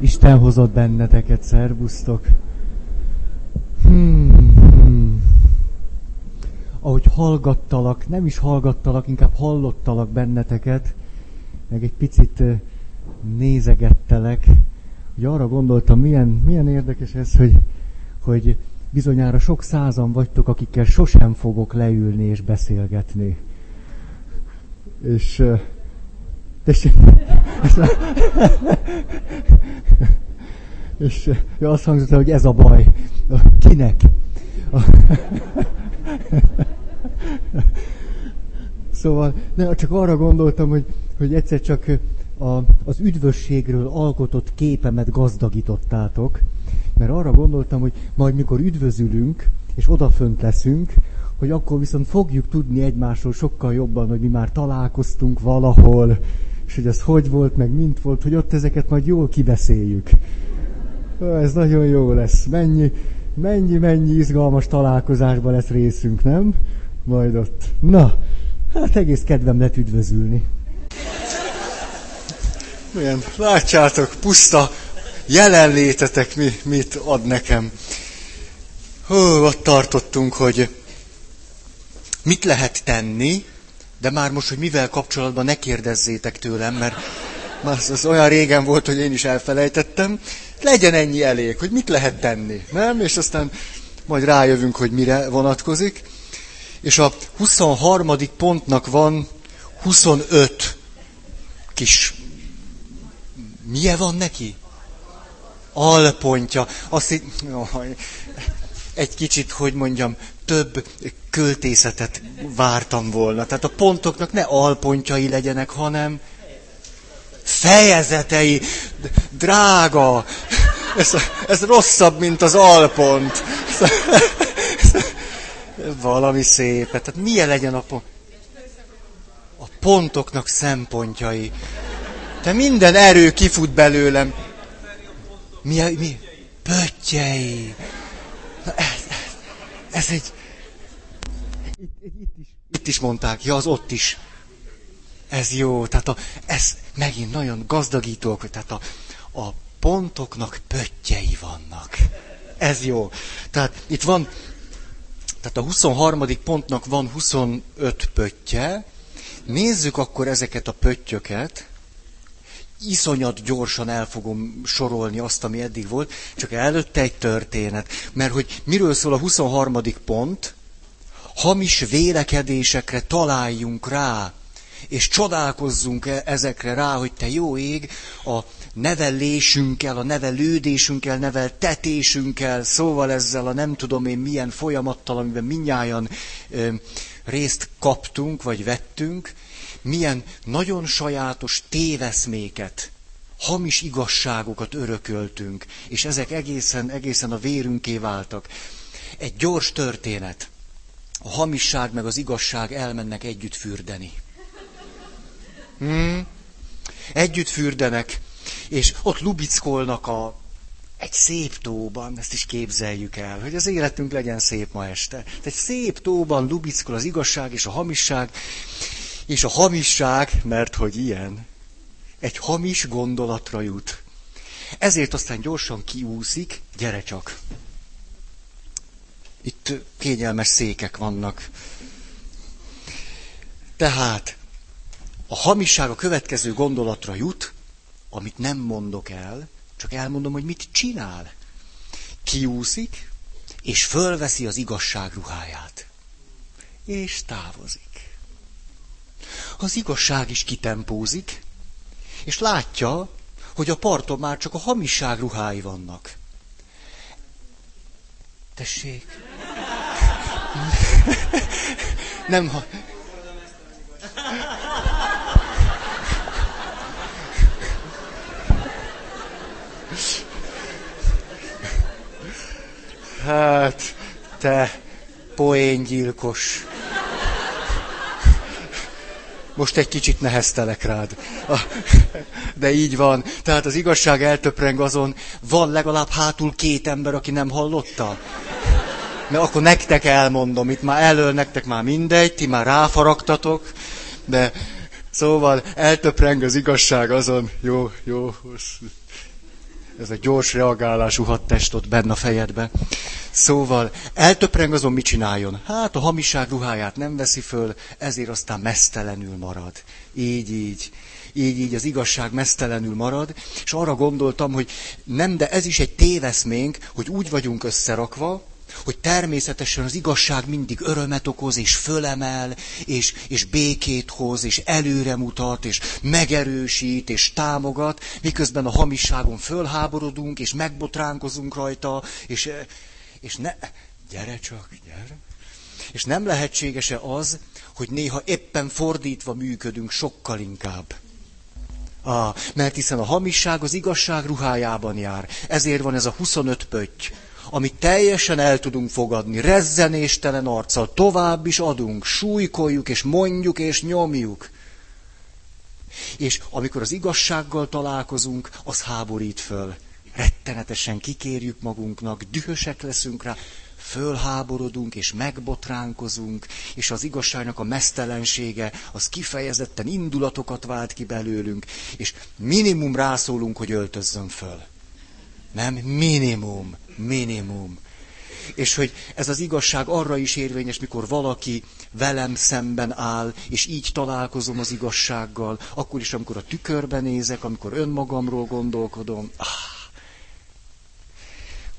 Isten hozott benneteket, szervusztok. Hmm, hmm. Ahogy hallgattalak, nem is hallgattalak, inkább hallottalak benneteket, meg egy picit nézegettelek, hogy arra gondoltam, milyen, milyen érdekes ez, hogy, hogy bizonyára sok százan vagytok, akikkel sosem fogok leülni és beszélgetni. És tessék, és ja, azt hangzott hogy ez a baj. Kinek? Szóval ne, csak arra gondoltam, hogy, hogy egyszer csak a, az üdvösségről alkotott képemet gazdagítottátok, mert arra gondoltam, hogy majd mikor üdvözülünk, és odafönt leszünk, hogy akkor viszont fogjuk tudni egymásról sokkal jobban, hogy mi már találkoztunk valahol, és hogy ez hogy volt, meg mint volt, hogy ott ezeket majd jól kibeszéljük. Ez nagyon jó lesz. Mennyi, mennyi, mennyi izgalmas találkozásban lesz részünk, nem? Majd ott. Na, hát egész kedvem lett üdvözülni. Milyen, látjátok, puszta jelenlétetek mi, mit ad nekem. Hú, ott tartottunk, hogy mit lehet tenni, de már most, hogy mivel kapcsolatban ne kérdezzétek tőlem, mert már az, az olyan régen volt, hogy én is elfelejtettem. Legyen ennyi elég, hogy mit lehet tenni, nem? És aztán majd rájövünk, hogy mire vonatkozik. És a 23. pontnak van 25 kis... Milyen van neki? Alpontja. Azt így... Egy kicsit, hogy mondjam, több költészetet vártam volna. Tehát a pontoknak ne alpontjai legyenek, hanem fejezetei. Drága! Ez, ez rosszabb, mint az alpont. Valami szép. Tehát milyen legyen a pont? A pontoknak szempontjai. Te minden erő kifut belőlem. Mi? mi? Pöttyei. Ez, ez, egy, itt, itt, is, itt is mondták, ja, az ott is. Ez jó, tehát a, ez megint nagyon gazdagító, hogy tehát a, a pontoknak pöttyei vannak. Ez jó. Tehát itt van, tehát a 23. pontnak van 25 pöttye. Nézzük akkor ezeket a pöttyöket. Iszonyat gyorsan el fogom sorolni azt, ami eddig volt, csak előtte egy történet. Mert hogy miről szól a 23. pont, hamis vélekedésekre találjunk rá, és csodálkozzunk e- ezekre rá, hogy te jó ég, a nevelésünkkel, a nevelődésünkkel, neveltetésünkkel, szóval ezzel a nem tudom én milyen folyamattal, amiben minnyáján ö, részt kaptunk, vagy vettünk, milyen nagyon sajátos téveszméket, hamis igazságokat örököltünk, és ezek egészen, egészen a vérünké váltak. Egy gyors történet a hamisság meg az igazság elmennek együtt fürdeni. Hmm? Együtt fürdenek, és ott lubickolnak a, egy szép tóban, ezt is képzeljük el, hogy az életünk legyen szép ma este. Egy szép tóban lubickol az igazság és a hamisság, és a hamisság, mert hogy ilyen, egy hamis gondolatra jut. Ezért aztán gyorsan kiúszik, gyere csak. Itt kényelmes székek vannak. Tehát a hamisság a következő gondolatra jut, amit nem mondok el, csak elmondom, hogy mit csinál. Kiúszik, és fölveszi az igazság ruháját. És távozik. Az igazság is kitempózik, és látja, hogy a parton már csak a hamisság ruhái vannak. Tessék. Nem, ha... Hát, te poéngyilkos. Most egy kicsit neheztelek rád. De így van. Tehát az igazság eltöpreng azon, van legalább hátul két ember, aki nem hallotta mert akkor nektek elmondom, itt már elől nektek már mindegy, ti már ráfaragtatok, de szóval eltöpreng az igazság azon, jó, jó, ez a gyors reagálású hadtest ott benne a fejedbe. Szóval eltöpreng azon, mit csináljon? Hát a hamiság ruháját nem veszi föl, ezért aztán mesztelenül marad. Így, így. Így, így az igazság mesztelenül marad, és arra gondoltam, hogy nem, de ez is egy téveszménk, hogy úgy vagyunk összerakva, hogy természetesen az igazság mindig örömet okoz, és fölemel, és, és békét hoz, és előre mutat, és megerősít, és támogat, miközben a hamisságon fölháborodunk, és megbotránkozunk rajta, és, és ne... Gyere csak, gyere. És nem lehetséges-e az, hogy néha éppen fordítva működünk sokkal inkább. Ah, mert hiszen a hamisság az igazság ruhájában jár. Ezért van ez a 25 pötty amit teljesen el tudunk fogadni, rezzenéstelen arccal, tovább is adunk, súlykoljuk, és mondjuk, és nyomjuk. És amikor az igazsággal találkozunk, az háborít föl. Rettenetesen kikérjük magunknak, dühösek leszünk rá, fölháborodunk és megbotránkozunk, és az igazságnak a mesztelensége az kifejezetten indulatokat vált ki belőlünk, és minimum rászólunk, hogy öltözzön föl. Nem? Minimum minimum. És hogy ez az igazság arra is érvényes, mikor valaki velem szemben áll, és így találkozom az igazsággal, akkor is, amikor a tükörben nézek, amikor önmagamról gondolkodom. Ah.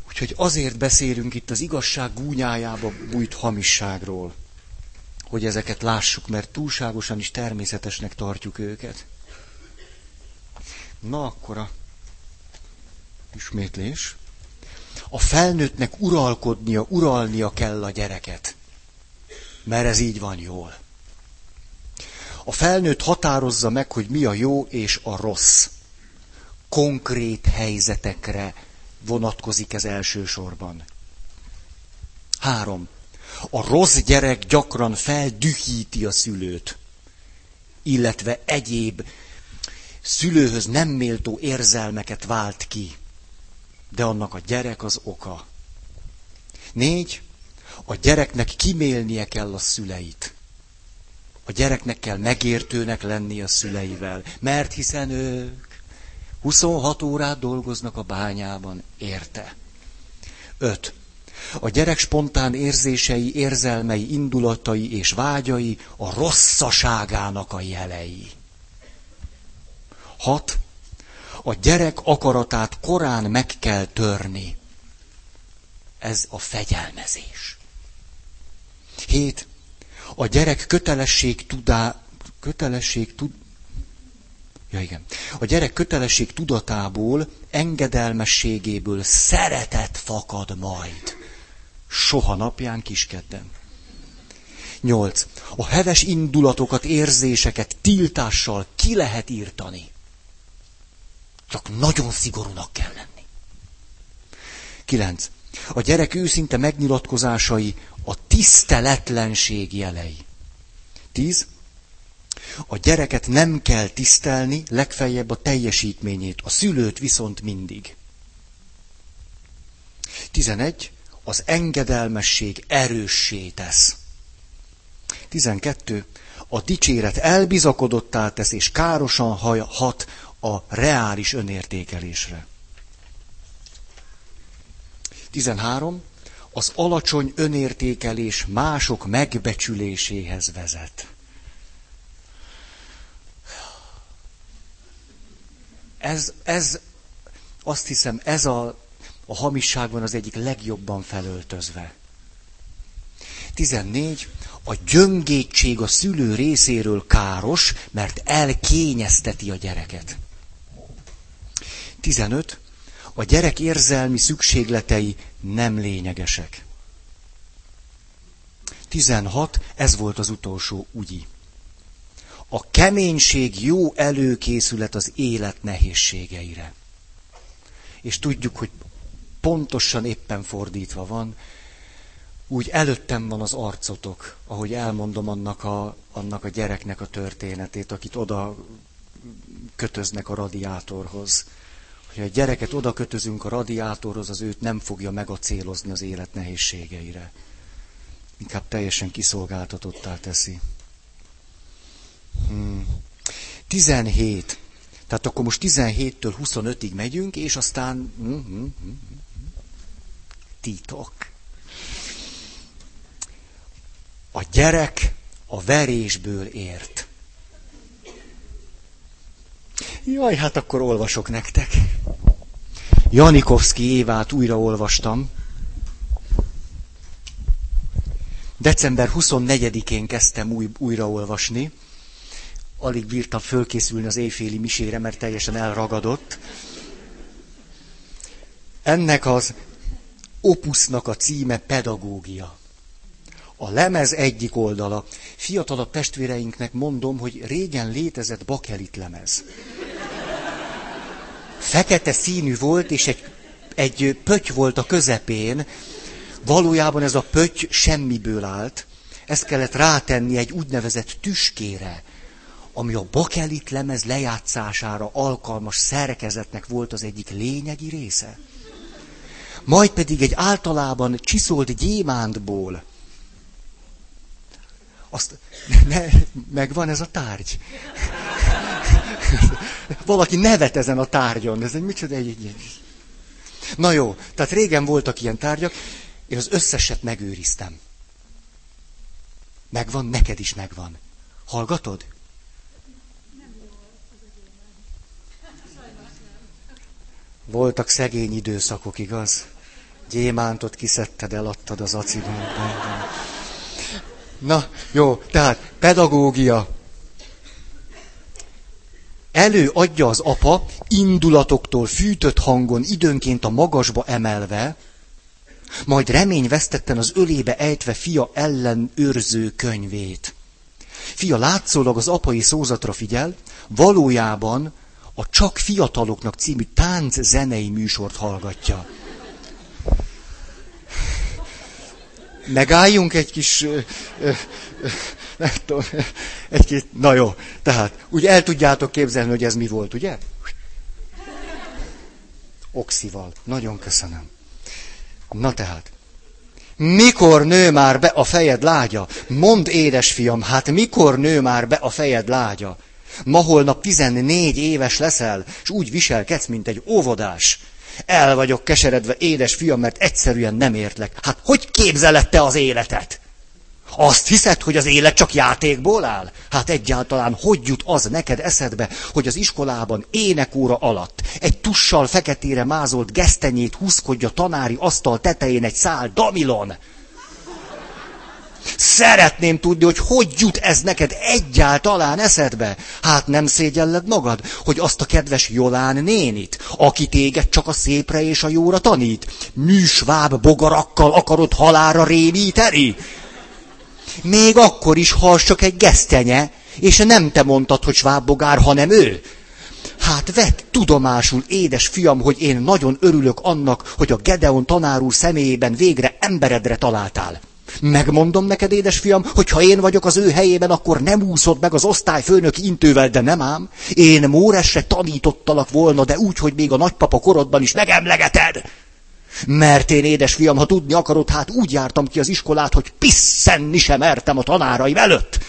Úgyhogy azért beszélünk itt az igazság gúnyájába bújt hamisságról, hogy ezeket lássuk, mert túlságosan is természetesnek tartjuk őket. Na akkor a ismétlés a felnőttnek uralkodnia, uralnia kell a gyereket. Mert ez így van jól. A felnőtt határozza meg, hogy mi a jó és a rossz. Konkrét helyzetekre vonatkozik ez elsősorban. Három. A rossz gyerek gyakran feldühíti a szülőt, illetve egyéb szülőhöz nem méltó érzelmeket vált ki de annak a gyerek az oka. Négy, a gyereknek kimélnie kell a szüleit. A gyereknek kell megértőnek lenni a szüleivel, mert hiszen ők 26 órát dolgoznak a bányában, érte. Öt. A gyerek spontán érzései, érzelmei, indulatai és vágyai a rosszaságának a jelei. Hat a gyerek akaratát korán meg kell törni. Ez a fegyelmezés. Hét. A gyerek kötelesség tudá, kötelesség tud, Ja, igen. A gyerek kötelesség tudatából, engedelmességéből szeretet fakad majd. Soha napján kiskedden. Nyolc. A heves indulatokat, érzéseket tiltással ki lehet írtani. Csak nagyon szigorúnak kell lenni. 9. A gyerek őszinte megnyilatkozásai a tiszteletlenség jelei. 10. A gyereket nem kell tisztelni, legfeljebb a teljesítményét, a szülőt viszont mindig. 11. Az engedelmesség erőssé tesz. 12. A dicséret elbizakodottá tesz, és károsan hat a reális önértékelésre. 13. Az alacsony önértékelés mások megbecsüléséhez vezet. Ez, ez azt hiszem, ez a, a hamisságban az egyik legjobban felöltözve. 14. A gyöngétség a szülő részéről káros, mert elkényezteti a gyereket. 15. A gyerek érzelmi szükségletei nem lényegesek. 16. Ez volt az utolsó ugyi. A keménység jó előkészület az élet nehézségeire. És tudjuk, hogy pontosan éppen fordítva van, úgy előttem van az arcotok, ahogy elmondom annak a, annak a gyereknek a történetét, akit oda kötöznek a radiátorhoz hogy a gyereket oda kötözünk a radiátorhoz, az őt nem fogja megacélozni az élet nehézségeire. Inkább teljesen kiszolgáltatottá teszi. Hmm. 17. Tehát akkor most 17-től 25-ig megyünk, és aztán... Titok. A gyerek a verésből ért. Jaj, hát akkor olvasok nektek. Janikovszki Évát újra olvastam. December 24-én kezdtem új, újraolvasni. Alig bírtam fölkészülni az éjféli misére, mert teljesen elragadott. Ennek az opusznak a címe pedagógia. A lemez egyik oldala. Fiatalabb testvéreinknek mondom, hogy régen létezett bakelit lemez. Fekete színű volt, és egy, egy pöty volt a közepén. Valójában ez a pöty semmiből állt. Ezt kellett rátenni egy úgynevezett tüskére, ami a bakelit lemez lejátszására alkalmas szerkezetnek volt az egyik lényegi része. Majd pedig egy általában csiszolt gyémántból azt, ne, megvan ez a tárgy. Valaki nevet ezen a tárgyon. Ez egy micsoda egy, egy, egy. Na jó, tehát régen voltak ilyen tárgyak, én az összeset megőriztem. Megvan, neked is megvan. Hallgatod? Voltak szegény időszakok, igaz? Gyémántot kiszedted, eladtad az aciban. Na, jó, tehát pedagógia. Előadja az apa indulatoktól fűtött hangon időnként a magasba emelve, majd reményvesztetten az ölébe ejtve fia ellen őrző könyvét. Fia látszólag az apai szózatra figyel, valójában a Csak fiataloknak című tánc zenei műsort hallgatja. Megálljunk egy kis, nem tudom, egy kis, na jó, tehát úgy el tudjátok képzelni, hogy ez mi volt, ugye? Oxival. Nagyon köszönöm. Na tehát. Mikor nő már be a fejed lágya? Mond, édesfiam, hát mikor nő már be a fejed lágya? Ma holnap 14 éves leszel, és úgy viselkedsz, mint egy óvodás. El vagyok keseredve, édes fiam, mert egyszerűen nem értlek. Hát hogy képzeled te az életet? Azt hiszed, hogy az élet csak játékból áll? Hát egyáltalán hogy jut az neked eszedbe, hogy az iskolában énekóra alatt egy tussal feketére mázolt gesztenyét húzkodja tanári asztal tetején egy szál damilon? Szeretném tudni, hogy hogy jut ez neked egyáltalán eszedbe. Hát nem szégyelled magad, hogy azt a kedves Jolán nénit, aki téged csak a szépre és a jóra tanít, műsváb bogarakkal akarod halára rémíteni? Még akkor is, ha csak egy gesztenye, és nem te mondtad, hogy svábbogár, hanem ő. Hát vett tudomásul, édes fiam, hogy én nagyon örülök annak, hogy a Gedeon tanár úr személyében végre emberedre találtál. Megmondom neked, édesfiam, hogy ha én vagyok az ő helyében, akkor nem úszod meg az osztályfőnök intővel, de nem ám. Én Móresre tanítottalak volna, de úgy, hogy még a nagypapa korodban is megemlegeted. Mert én, édesfiam, ha tudni akarod, hát úgy jártam ki az iskolát, hogy pisszenni sem mertem a tanáraim előtt.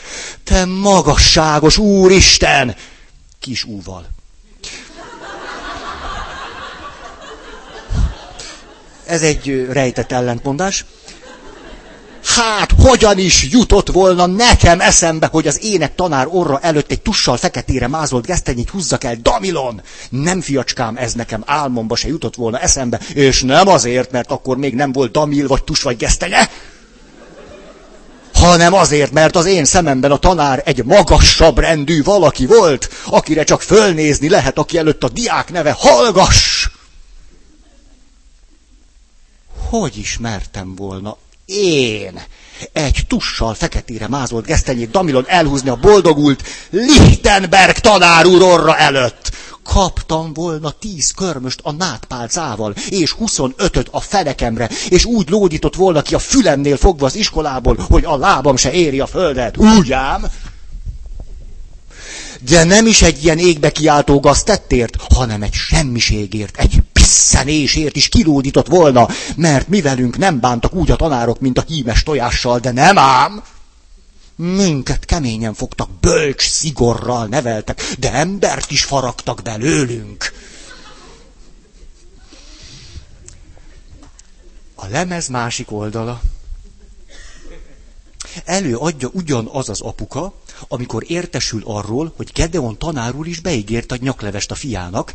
Te magasságos úristen! Kis úval. Ez egy rejtett ellentmondás. Hát, hogyan is jutott volna nekem eszembe, hogy az ének tanár orra előtt egy tussal feketére mázolt gesztenyit húzzak el Damilon? Nem, fiacskám, ez nekem álmomba se jutott volna eszembe, és nem azért, mert akkor még nem volt Damil, vagy tus, vagy gesztenye, hanem azért, mert az én szememben a tanár egy magasabb rendű valaki volt, akire csak fölnézni lehet, aki előtt a diák neve hallgass! Hogy ismertem volna én egy tussal feketére mázolt gesztenyét Damilon elhúzni a boldogult Lichtenberg tanár úr orra előtt. Kaptam volna tíz körmöst a nátpálcával, és huszonötöt a fenekemre, és úgy lódított volna ki a fülemnél fogva az iskolából, hogy a lábam se éri a földet. Úgy ám? De nem is egy ilyen égbe kiáltó gaztettért, hanem egy semmiségért, egy pisszenésért is kilódított volna, mert mi velünk nem bántak úgy a tanárok, mint a hímes tojással, de nem ám. Minket keményen fogtak, bölcs szigorral neveltek, de embert is faragtak belőlünk. A lemez másik oldala. Előadja ugyanaz az apuka, amikor értesül arról, hogy Gedeon tanár úr is beígért a nyaklevest a fiának,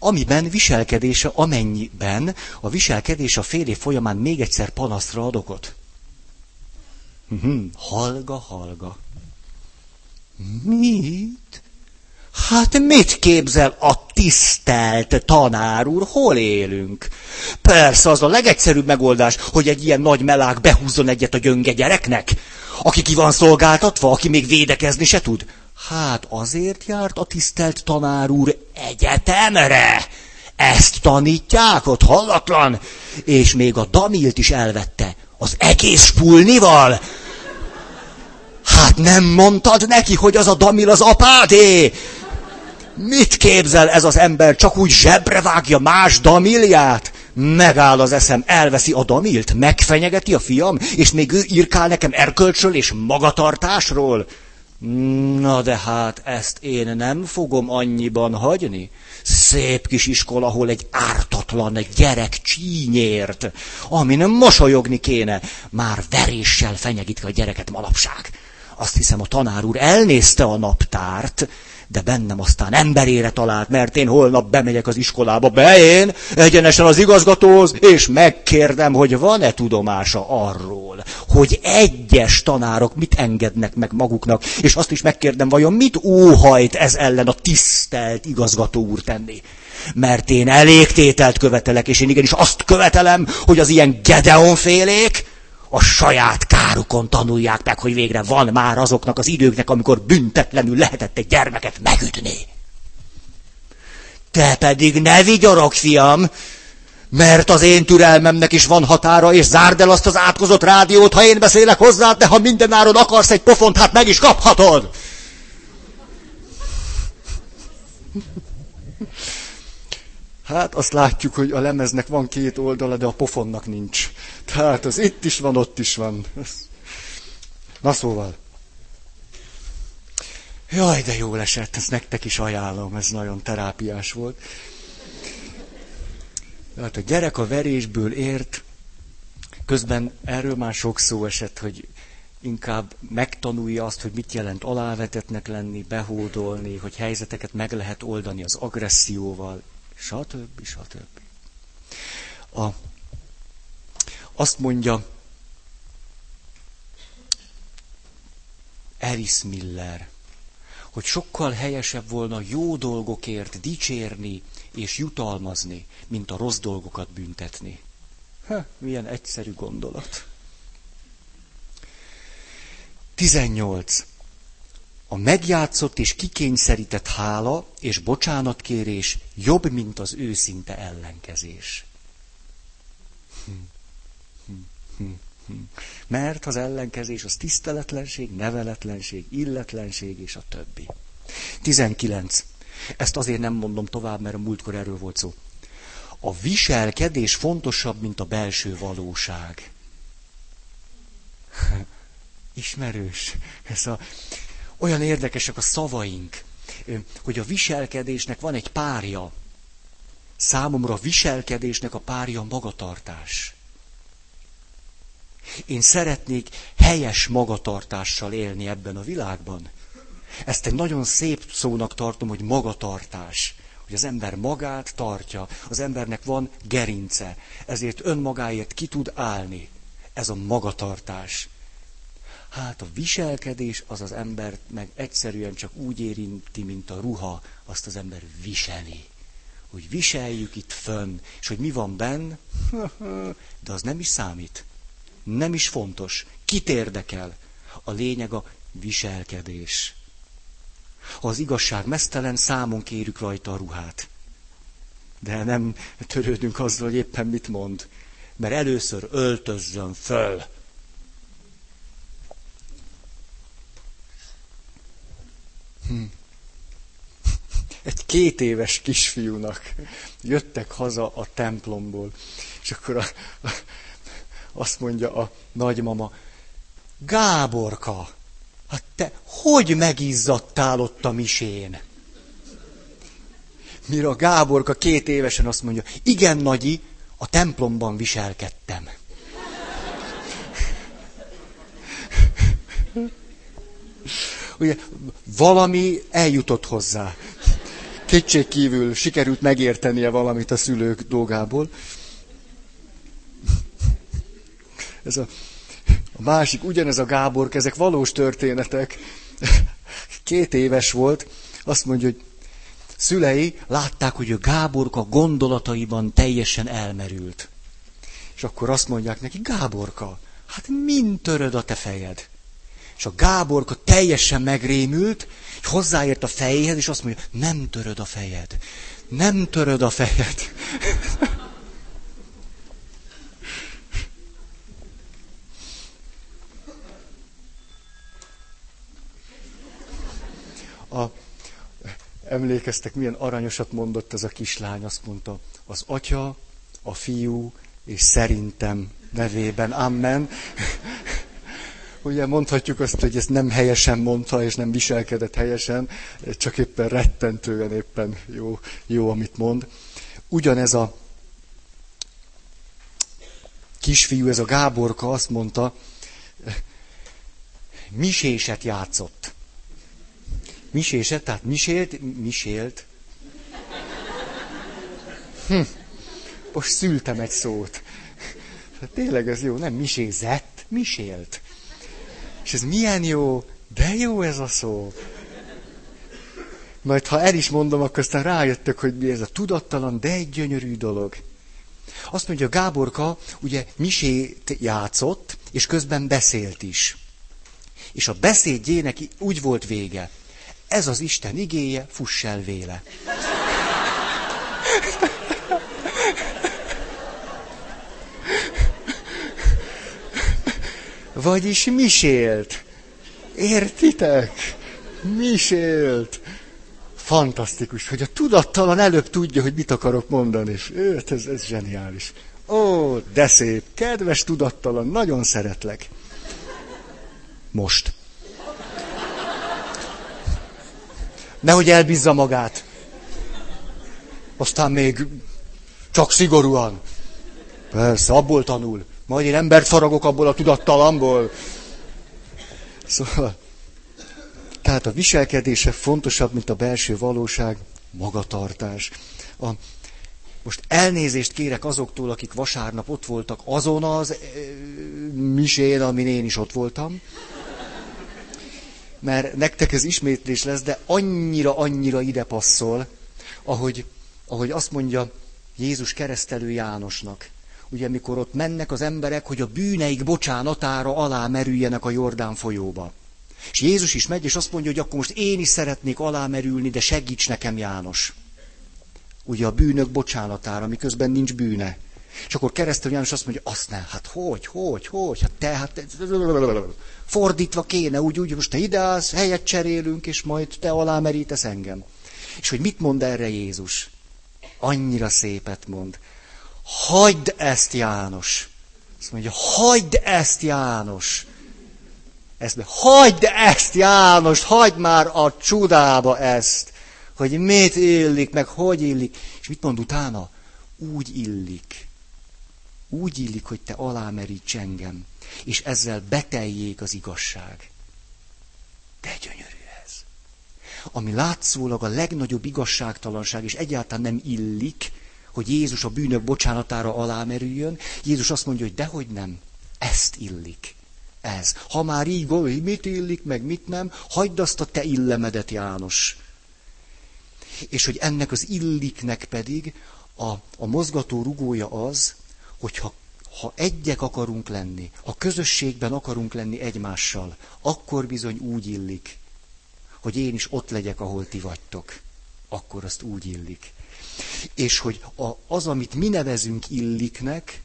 amiben viselkedése amennyiben a viselkedés a fél év folyamán még egyszer panaszra ad okot. Mhm, halga, halga. Mit? Hát mit képzel a tisztelt tanár úr, hol élünk? Persze, az a legegyszerűbb megoldás, hogy egy ilyen nagy melák behúzzon egyet a gyönge gyereknek, aki ki van szolgáltatva, aki még védekezni se tud. Hát azért járt a tisztelt tanár úr egyetemre. Ezt tanítják ott hallatlan, és még a Damilt is elvette. Az egész pulnival. Hát nem mondtad neki, hogy az a Damil az apádé? Mit képzel ez az ember, csak úgy zsebre vágja más Damilját? Megáll az eszem, elveszi a Damilt, megfenyegeti a fiam, és még ő írkál nekem erkölcsről és magatartásról. Na de hát ezt én nem fogom annyiban hagyni. Szép kis iskola, ahol egy ártatlan gyerek csínyért, amin mosolyogni kéne, már veréssel fenyegítik a gyereket malapság. Azt hiszem a tanár úr elnézte a naptárt, de bennem aztán emberére talált, mert én holnap bemegyek az iskolába, be én, egyenesen az igazgatóhoz, és megkérdem, hogy van-e tudomása arról, hogy egyes tanárok mit engednek meg maguknak, és azt is megkérdem, vajon mit óhajt ez ellen a tisztelt igazgató úr tenni. Mert én elég tételt követelek, és én igenis azt követelem, hogy az ilyen Gedeon félék, a saját kárukon tanulják meg, hogy végre van már azoknak az időknek, amikor büntetlenül lehetett egy gyermeket megütni. Te pedig ne vigyorog, fiam, mert az én türelmemnek is van határa, és zárd el azt az átkozott rádiót, ha én beszélek hozzád, de ha mindenáron akarsz egy pofont, hát meg is kaphatod. Hát azt látjuk, hogy a lemeznek van két oldala, de a pofonnak nincs. Tehát az itt is van, ott is van. Na szóval. Jaj, de jó esett, ezt nektek is ajánlom, ez nagyon terápiás volt. Hát a gyerek a verésből ért, közben erről már sok szó esett, hogy inkább megtanulja azt, hogy mit jelent alávetetnek lenni, behódolni, hogy helyzeteket meg lehet oldani az agresszióval, stb. stb. A, azt mondja Eris Miller, hogy sokkal helyesebb volna jó dolgokért dicsérni és jutalmazni, mint a rossz dolgokat büntetni. Ha, milyen egyszerű gondolat. 18. A megjátszott és kikényszerített hála és bocsánatkérés jobb, mint az őszinte ellenkezés. Mert az ellenkezés az tiszteletlenség, neveletlenség, illetlenség és a többi. 19. Ezt azért nem mondom tovább, mert a múltkor erről volt szó. A viselkedés fontosabb, mint a belső valóság. Ismerős. Ez a, olyan érdekesek a szavaink, hogy a viselkedésnek van egy párja. Számomra a viselkedésnek a párja magatartás. Én szeretnék helyes magatartással élni ebben a világban. Ezt egy nagyon szép szónak tartom, hogy magatartás. Hogy az ember magát tartja, az embernek van gerince, ezért önmagáért ki tud állni. Ez a magatartás. Hát a viselkedés az az embert meg egyszerűen csak úgy érinti, mint a ruha, azt az ember viseli. Hogy viseljük itt fönn, és hogy mi van benn, de az nem is számít. Nem is fontos. Kit érdekel? A lényeg a viselkedés. Ha az igazság mesztelen, számon kérjük rajta a ruhát. De nem törődünk azzal, hogy éppen mit mond. Mert először öltözzön föl Hm. Egy két éves kisfiúnak jöttek haza a templomból, és akkor a, a, azt mondja a nagymama, Gáborka, Hát te hogy megizzadtál ott a misén? Mire a Gáborka két évesen azt mondja, igen, Nagyi, a templomban viselkedtem. Ugye valami eljutott hozzá. Kétség kívül sikerült megértenie valamit a szülők dolgából. Ez a, a másik, ugyanez a Gábor, ezek valós történetek. Két éves volt, azt mondja, hogy szülei látták, hogy a Gáborka gondolataiban teljesen elmerült. És akkor azt mondják neki, Gáborka, hát mind töröd a te fejed? És a Gáborka teljesen megrémült, és hozzáért a fejéhez, és azt mondja, nem töröd a fejed. Nem töröd a fejed. A, emlékeztek, milyen aranyosat mondott ez a kislány, azt mondta, az atya, a fiú, és szerintem nevében, amen ugye mondhatjuk azt, hogy ezt nem helyesen mondta, és nem viselkedett helyesen, csak éppen rettentően éppen jó, jó amit mond. Ugyanez a kisfiú, ez a Gáborka azt mondta, miséset játszott. Miséset, tehát misélt, misélt. Hm. Most szültem egy szót. Tényleg ez jó, nem misézett, misélt. És ez milyen jó, de jó ez a szó. Majd ha el is mondom, akkor aztán rájöttök, hogy mi ez a tudattalan, de egy gyönyörű dolog. Azt mondja, Gáborka ugye misét játszott, és közben beszélt is. És a beszédjének úgy volt vége. Ez az Isten igéje, fuss el véle. Vagyis misélt. Értitek? Misélt. Fantasztikus, hogy a tudattalan előbb tudja, hogy mit akarok mondani. És ez, ez zseniális. Ó, de szép, kedves tudattalan, nagyon szeretlek. Most. Nehogy elbízza magát. Aztán még csak szigorúan. Persze, abból tanul. Majd én embert faragok abból a tudattalamból. Szóval, tehát a viselkedése fontosabb, mint a belső valóság, magatartás. A, most elnézést kérek azoktól, akik vasárnap ott voltak azon az e, misén, amin én is ott voltam. Mert nektek ez ismétlés lesz, de annyira, annyira ide passzol, ahogy, ahogy azt mondja Jézus keresztelő Jánosnak ugye mikor ott mennek az emberek, hogy a bűneik bocsánatára alá merüljenek a Jordán folyóba. És Jézus is megy, és azt mondja, hogy akkor most én is szeretnék alámerülni, de segíts nekem, János. Ugye a bűnök bocsánatára, miközben nincs bűne. És akkor keresztül János azt mondja, azt nem, hát hogy, hogy, hogy, hát te, hát fordítva kéne, úgy, úgy, most te ide állsz, helyet cserélünk, és majd te alámerítesz engem. És hogy mit mond erre Jézus? Annyira szépet mond. Hagyd ezt, János. Azt mondja, hagyd ezt, János. Ezt, hagyd ezt, János, hagyd már a csudába ezt, hogy mit illik, meg hogy illik. És mit mond utána? Úgy illik. Úgy illik, hogy te alámeríts engem, és ezzel beteljék az igazság. De gyönyörű ez. Ami látszólag a legnagyobb igazságtalanság, és egyáltalán nem illik, hogy Jézus a bűnök bocsánatára alámerüljön. Jézus azt mondja, hogy dehogy nem, ezt illik. Ez. Ha már így gondolj, mit illik, meg mit nem, hagyd azt a te illemedet, János. És hogy ennek az illiknek pedig a, a mozgató rugója az, hogyha ha egyek akarunk lenni, ha közösségben akarunk lenni egymással, akkor bizony úgy illik, hogy én is ott legyek, ahol ti vagytok. Akkor azt úgy illik. És hogy a, az, amit mi nevezünk illiknek,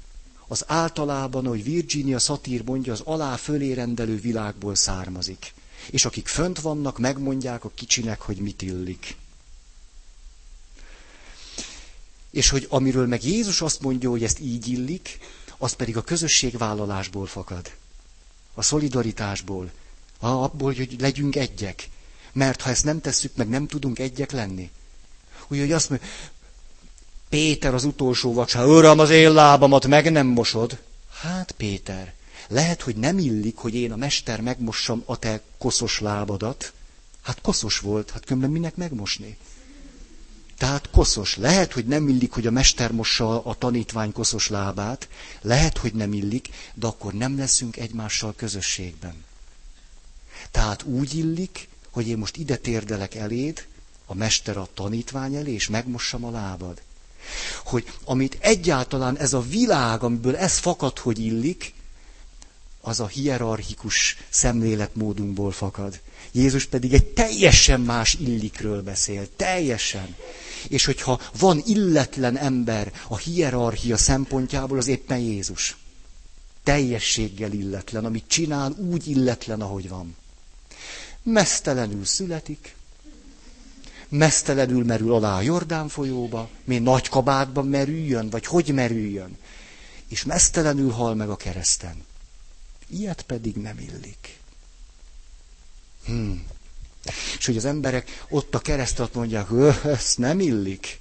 az általában, hogy Virginia Satir mondja, az alá fölé rendelő világból származik. És akik fönt vannak, megmondják a kicsinek, hogy mit illik. És hogy amiről meg Jézus azt mondja, hogy ezt így illik, az pedig a közösségvállalásból fakad. A szolidaritásból. Abból, hogy legyünk egyek. Mert ha ezt nem tesszük meg, nem tudunk egyek lenni. Úgyhogy azt mondja, Péter az utolsó vacsán, Uram, az én lábamat meg nem mosod. Hát, Péter, lehet, hogy nem illik, hogy én a mester megmossam a te koszos lábadat. Hát koszos volt, hát különben minek megmosni? Tehát koszos. Lehet, hogy nem illik, hogy a mester mossa a tanítvány koszos lábát. Lehet, hogy nem illik, de akkor nem leszünk egymással közösségben. Tehát úgy illik, hogy én most ide térdelek eléd, a mester a tanítvány elé, és megmossam a lábad. Hogy amit egyáltalán ez a világ, amiből ez fakad, hogy illik, az a hierarchikus szemléletmódunkból fakad. Jézus pedig egy teljesen más illikről beszél, teljesen. És hogyha van illetlen ember a hierarchia szempontjából, az éppen Jézus. Teljességgel illetlen, amit csinál, úgy illetlen, ahogy van. Mesztelenül születik, mesztelenül merül alá a Jordán folyóba, mi nagy kabátban merüljön, vagy hogy merüljön, és mesztelenül hal meg a kereszten. Ilyet pedig nem illik. Hmm. És hogy az emberek ott a keresztet mondják, ez nem illik.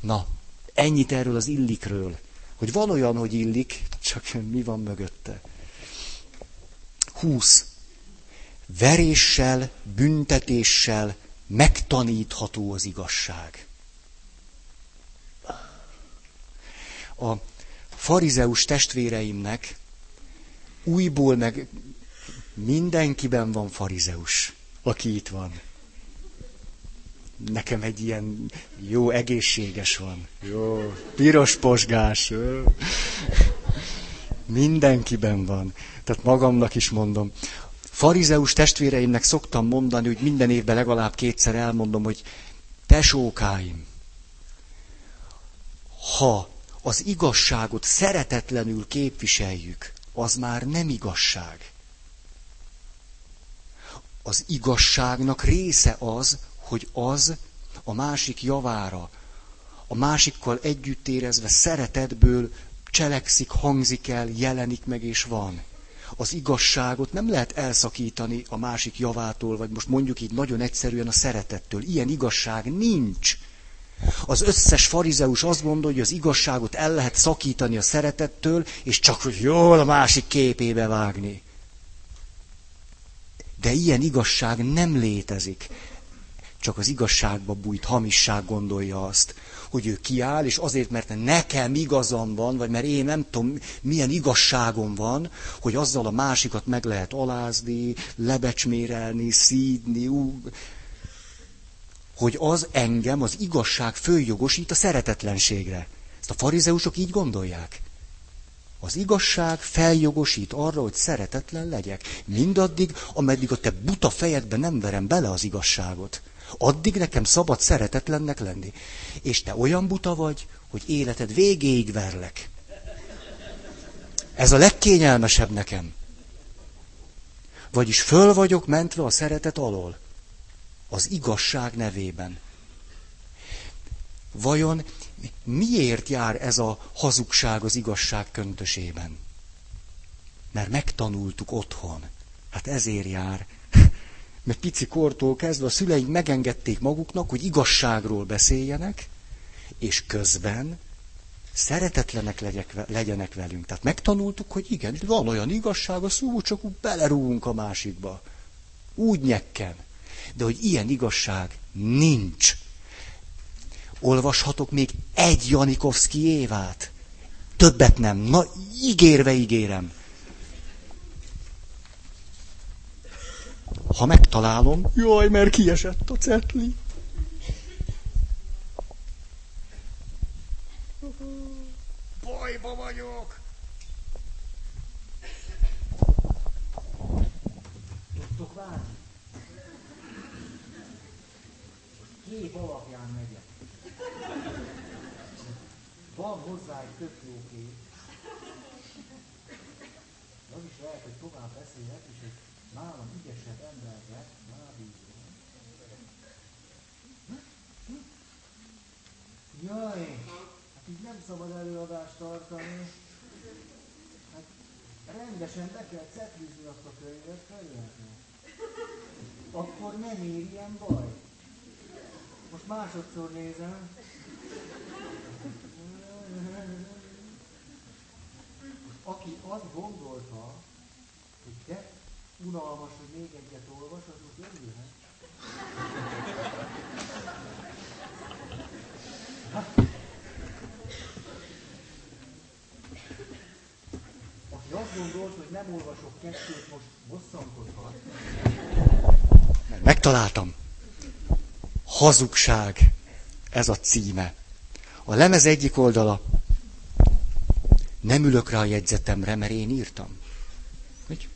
Na, ennyit erről az illikről. Hogy van olyan, hogy illik, csak mi van mögötte. 20. Veréssel, büntetéssel megtanítható az igazság. A farizeus testvéreimnek újból meg mindenkiben van farizeus, aki itt van. Nekem egy ilyen jó egészséges van. Jó, piros posgás. Mindenkiben van. Tehát magamnak is mondom. Farizeus testvéreimnek szoktam mondani, hogy minden évben legalább kétszer elmondom, hogy tesókáim, ha az igazságot szeretetlenül képviseljük, az már nem igazság. Az igazságnak része az, hogy az a másik javára, a másikkal együtt érezve szeretetből cselekszik, hangzik el, jelenik meg és van. Az igazságot nem lehet elszakítani a másik javától, vagy most mondjuk így nagyon egyszerűen a szeretettől. Ilyen igazság nincs. Az összes farizeus azt gondolja, hogy az igazságot el lehet szakítani a szeretettől, és csak hogy jól a másik képébe vágni. De ilyen igazság nem létezik. Csak az igazságba bújt hamisság gondolja azt, hogy ő kiáll, és azért, mert nekem igazam van, vagy mert én nem tudom, milyen igazságom van, hogy azzal a másikat meg lehet alázni, lebecsmérelni, szídni, ú, hogy az engem, az igazság följogosít a szeretetlenségre. Ezt a farizeusok így gondolják. Az igazság feljogosít arra, hogy szeretetlen legyek. Mindaddig, ameddig a te buta fejedbe nem verem bele az igazságot. Addig nekem szabad szeretetlennek lenni. És te olyan buta vagy, hogy életed végéig verlek. Ez a legkényelmesebb nekem. Vagyis föl vagyok mentve a szeretet alól az igazság nevében. Vajon miért jár ez a hazugság az igazság köntösében? Mert megtanultuk otthon. Hát ezért jár. Mert pici kortól kezdve a szüleink megengedték maguknak, hogy igazságról beszéljenek, és közben szeretetlenek legyenek velünk. Tehát megtanultuk, hogy igen, van olyan igazság, a szó csak úgy belerúgunk a másikba. Úgy nyekken de hogy ilyen igazság nincs. Olvashatok még egy Janikovszki évát? Többet nem. Na, ígérve ígérem. Ha megtalálom, jaj, mert kiesett a cetli. Bajba vagyok. Tudtok várni? kép alapján Van hozzá egy tök jó kép. Az is lehet, hogy tovább beszélek, és egy nálam ügyesebb emberre rábízom. Jaj, hát így nem szabad előadást tartani. Hát rendesen be kell cetlizni azt a könyvet, feljöhetni. Akkor nem ér ilyen baj. Most másodszor nézem. Aki azt gondolta, hogy de unalmas, hogy még egyet olvas, az most örülhet. Aki azt gondolt, hogy nem olvasok kettőt, most bosszankodhat. Megtaláltam. Hazugság. Ez a címe. A lemez egyik oldala nem ülök rá a jegyzetemre, mert én írtam. Hogy?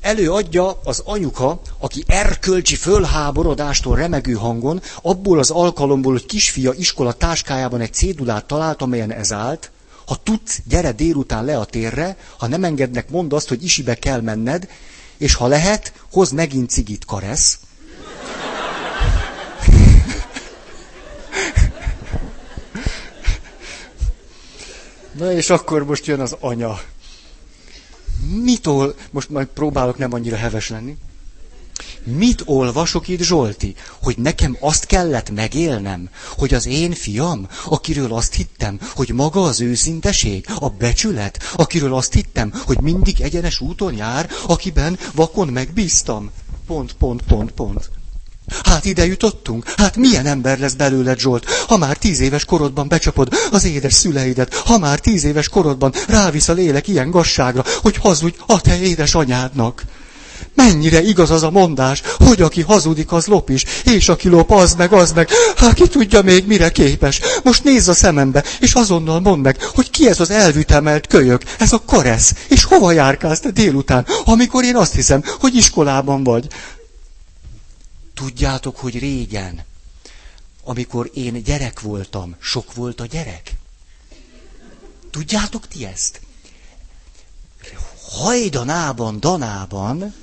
Előadja az anyuka, aki erkölcsi fölháborodástól remegő hangon, abból az alkalomból, hogy kisfia iskola táskájában egy cédulát talált, amelyen ez állt, ha tudsz, gyere délután le a térre, ha nem engednek, mondd azt, hogy isibe kell menned, és ha lehet, hoz megint cigit karesz. Na és akkor most jön az anya. Mitől, most majd próbálok nem annyira heves lenni. Mit olvasok itt, Zsolti? Hogy nekem azt kellett megélnem, hogy az én fiam, akiről azt hittem, hogy maga az őszinteség, a becsület, akiről azt hittem, hogy mindig egyenes úton jár, akiben vakon megbíztam. Pont, pont, pont, pont. Hát ide jutottunk? Hát milyen ember lesz belőled, Zsolt, ha már tíz éves korodban becsapod az édes szüleidet, ha már tíz éves korodban rávisz a lélek ilyen gasságra, hogy hazudj a te édes anyádnak. Mennyire igaz az a mondás, hogy aki hazudik, az lop is, és aki lop, az meg, az meg, hát ki tudja még mire képes. Most nézz a szemembe, és azonnal mondd meg, hogy ki ez az elvütemelt kölyök, ez a karesz, és hova járkálsz te délután, amikor én azt hiszem, hogy iskolában vagy. Tudjátok, hogy régen, amikor én gyerek voltam, sok volt a gyerek? Tudjátok ti ezt? Hajdanában, danában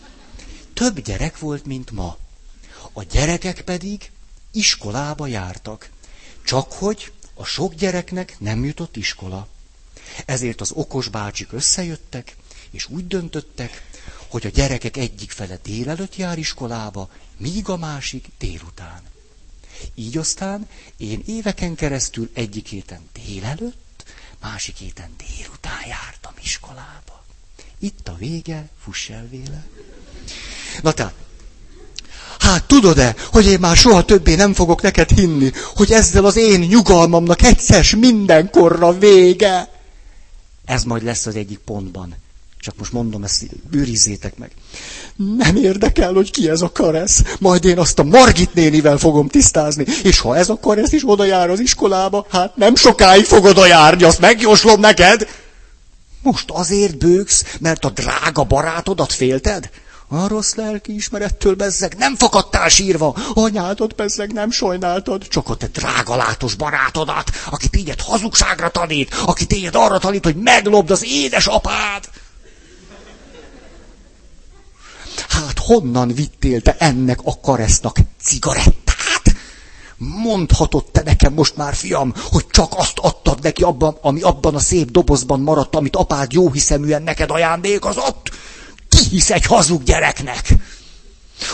több gyerek volt, mint ma. A gyerekek pedig iskolába jártak. Csak hogy a sok gyereknek nem jutott iskola. Ezért az okos bácsik összejöttek, és úgy döntöttek, hogy a gyerekek egyik fele délelőtt jár iskolába, míg a másik délután. Így aztán én éveken keresztül egyik héten délelőtt, másik héten délután jártam iskolába. Itt a vége, fuss el véle. Na tehát, Hát tudod-e, hogy én már soha többé nem fogok neked hinni, hogy ezzel az én nyugalmamnak egyszer mindenkorra vége? Ez majd lesz az egyik pontban. Csak most mondom, ezt őrizzétek meg. Nem érdekel, hogy ki ez a karesz. Majd én azt a Margit nénivel fogom tisztázni. És ha ez a karesz is oda jár az iskolába, hát nem sokáig fog oda járni, azt megjóslom neked. Most azért bőgsz, mert a drága barátodat félted? A rossz lelki ismerettől bezzeg nem fakadtál sírva, anyádot bezzeg nem sajnáltad, csak a te drága látos barátodat, aki téged hazugságra tanít, aki téged arra tanít, hogy meglopd az édes apád. Hát honnan vittél te ennek a karesznak cigarettát? Mondhatod te nekem most már, fiam, hogy csak azt adtad neki abban, ami abban a szép dobozban maradt, amit apád jóhiszeműen neked ajándékozott? Ki hisz egy hazug gyereknek?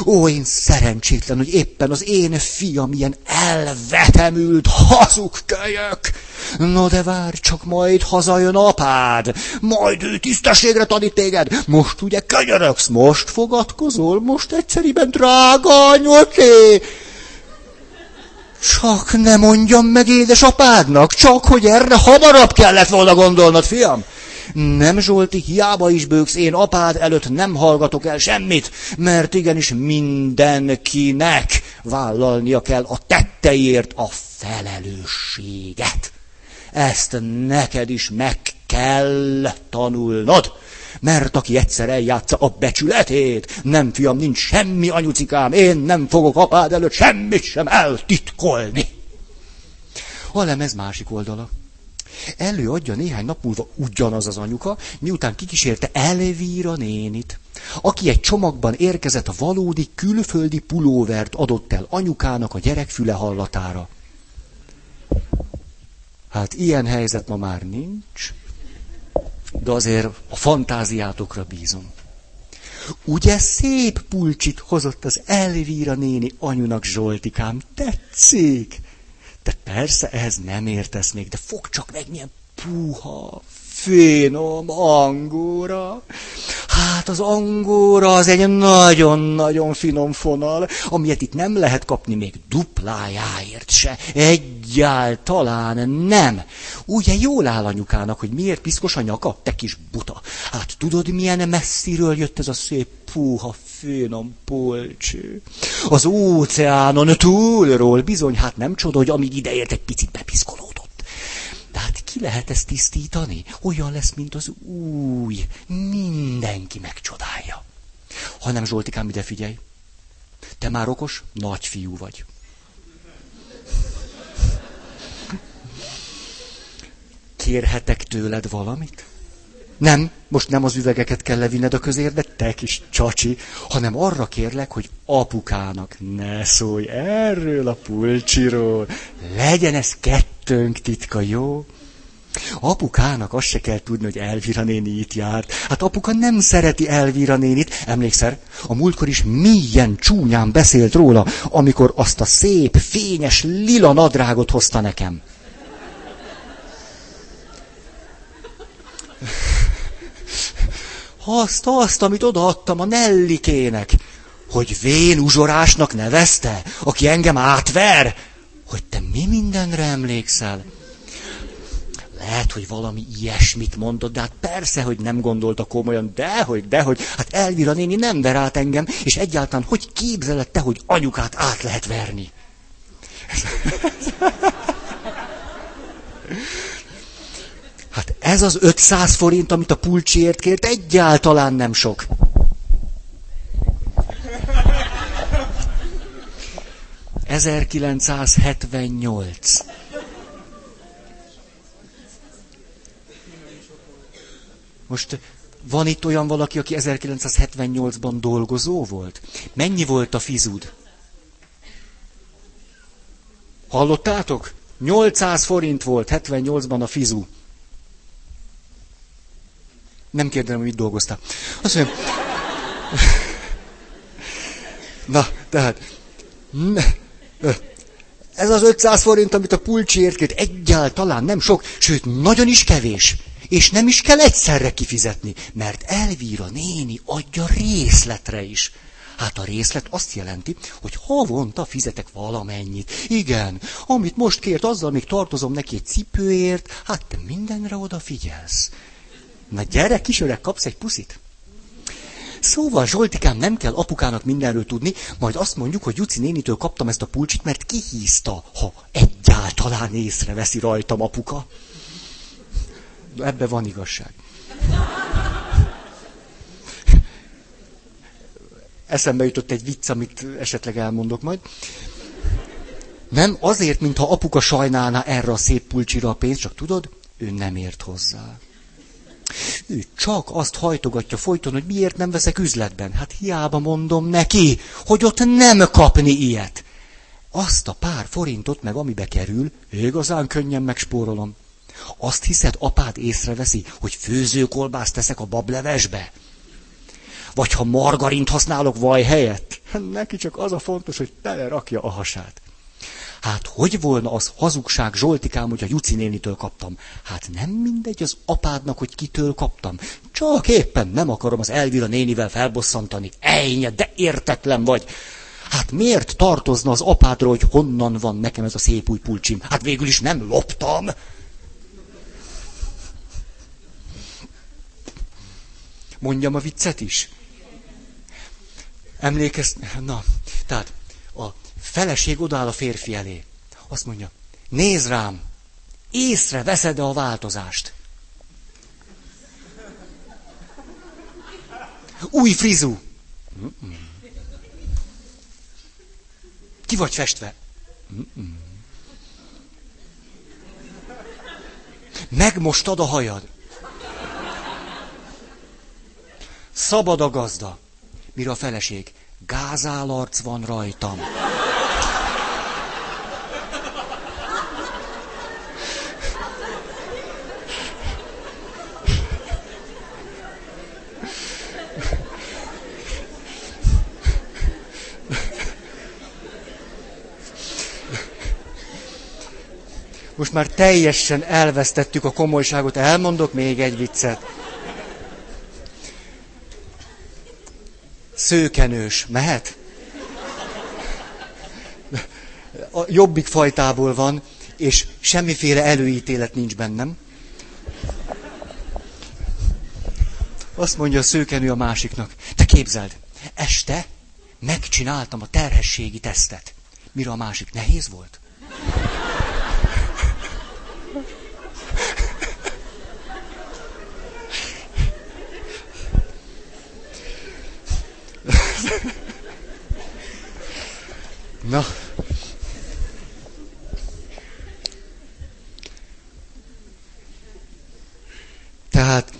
Ó, én szerencsétlen, hogy éppen az én fiam ilyen elvetemült hazug kölyök. No de várj, csak majd hazajön apád, majd ő tisztességre tanít téged. Most ugye könyörögsz, most fogadkozol, most egyszeriben drága anyuké. Csak ne mondjam meg édesapádnak, csak hogy erre hamarabb kellett volna gondolnod, fiam. Nem, Zsolti, hiába is bőgsz, én apád előtt nem hallgatok el semmit, mert igenis mindenkinek vállalnia kell a tetteiért a felelősséget. Ezt neked is meg kell tanulnod. Mert aki egyszer eljátsza a becsületét, nem fiam, nincs semmi anyucikám, én nem fogok apád előtt semmit sem eltitkolni. A lemez másik oldala. Előadja néhány nap múlva ugyanaz az anyuka, miután kikísérte Elvíra nénit, aki egy csomagban érkezett a valódi külföldi pulóvert adott el anyukának a gyerekfüle hallatára. Hát ilyen helyzet ma már nincs. De azért a fantáziátokra bízom. Ugye szép pulcsit hozott az Elvíra néni anyunak Zsoltikám, tetszik? De persze ehhez nem értesz még, de fog csak meg milyen puha, finom angóra. Hát az angóra az egy nagyon-nagyon finom fonal, amilyet itt nem lehet kapni még duplájáért se. Egyáltalán nem. Ugye jól áll anyukának, hogy miért piszkos a nyaka? Te kis buta. Hát tudod, milyen messziről jött ez a szép puha, finom polcső. Az óceánon túlról bizony, hát nem csoda, hogy amíg ideért egy picit bepiszkolódott. Ki lehet ezt tisztítani? Olyan lesz, mint az új. Mindenki megcsodálja. Ha nem Zsoltikám, ide figyelj. Te már okos, nagy fiú vagy. Kérhetek tőled valamit? Nem, most nem az üvegeket kell levinned a közérbe, te kis csacsi, hanem arra kérlek, hogy apukának ne szólj erről a pulcsiról. Legyen ez kettőnk titka, jó? Apukának azt se kell tudni, hogy Elvira néni itt járt. Hát apuka nem szereti Elvira nénit. Emlékszel, a múltkor is milyen csúnyán beszélt róla, amikor azt a szép, fényes, lila nadrágot hozta nekem. Azt, azt, amit odaadtam a Nellikének, hogy vén uzsorásnak nevezte, aki engem átver, hogy te mi mindenre emlékszel? Lehet, hogy valami ilyesmit mondott, de hát persze, hogy nem gondolta komolyan, dehogy, dehogy, hát Elvira néni nem ver át engem, és egyáltalán hogy képzeled te, hogy anyukát át lehet verni? Hát ez az 500 forint, amit a pulcsiért kért, egyáltalán nem sok. ...1978. Most van itt olyan valaki, aki 1978-ban dolgozó volt? Mennyi volt a fizud? Hallottátok? 800 forint volt 78-ban a fizu. Nem kérdem, hogy mit dolgoztál. Azt mondja, na, tehát, ez az 500 forint, amit a pulcsiért kért, egyáltalán nem sok, sőt, nagyon is kevés. És nem is kell egyszerre kifizetni, mert Elvíra néni adja részletre is. Hát a részlet azt jelenti, hogy havonta fizetek valamennyit. Igen, amit most kért, azzal még tartozom neki egy cipőért, hát te mindenre odafigyelsz. Na gyere, kisöreg, kapsz egy puszit? Szóval, Zsoltikám, nem kell apukának mindenről tudni, majd azt mondjuk, hogy Juci nénitől kaptam ezt a pulcsit, mert kihízta, ha egyáltalán észreveszi rajtam apuka. Ebbe van igazság. Eszembe jutott egy vicc, amit esetleg elmondok majd. Nem azért, mintha apuka sajnálna erre a szép pulcsira a pénzt, csak tudod, ő nem ért hozzá. Ő csak azt hajtogatja folyton, hogy miért nem veszek üzletben. Hát hiába mondom neki, hogy ott nem kapni ilyet. Azt a pár forintot, meg amibe kerül, igazán könnyen megspórolom. Azt hiszed, apád észreveszi, hogy főzőkolbászt teszek a bablevesbe? Vagy ha margarint használok vaj helyett? Neki csak az a fontos, hogy rakja a hasát. Hát hogy volna az hazugság Zsoltikám, hogy a Juci nénitől kaptam? Hát nem mindegy az apádnak, hogy kitől kaptam. Csak éppen nem akarom az Elvira nénivel felbosszantani. Ejnye, de értetlen vagy. Hát miért tartozna az apádról, hogy honnan van nekem ez a szép új pulcsim? Hát végül is nem loptam. Mondjam a viccet is? Emlékez... Na, tehát a feleség odáll a férfi elé. Azt mondja, nézd rám, észre veszed a változást? Új frizú. Ki vagy festve? Megmostad a hajad. Szabad a gazda. Mire a feleség? Gázálarc van rajtam. Most már teljesen elvesztettük a komolyságot, elmondok még egy viccet. Szőkenős. Mehet? A jobbik fajtából van, és semmiféle előítélet nincs bennem. Azt mondja a szőkenő a másiknak. Te képzeld, este megcsináltam a terhességi tesztet. Mire a másik nehéz volt? Na. Tehát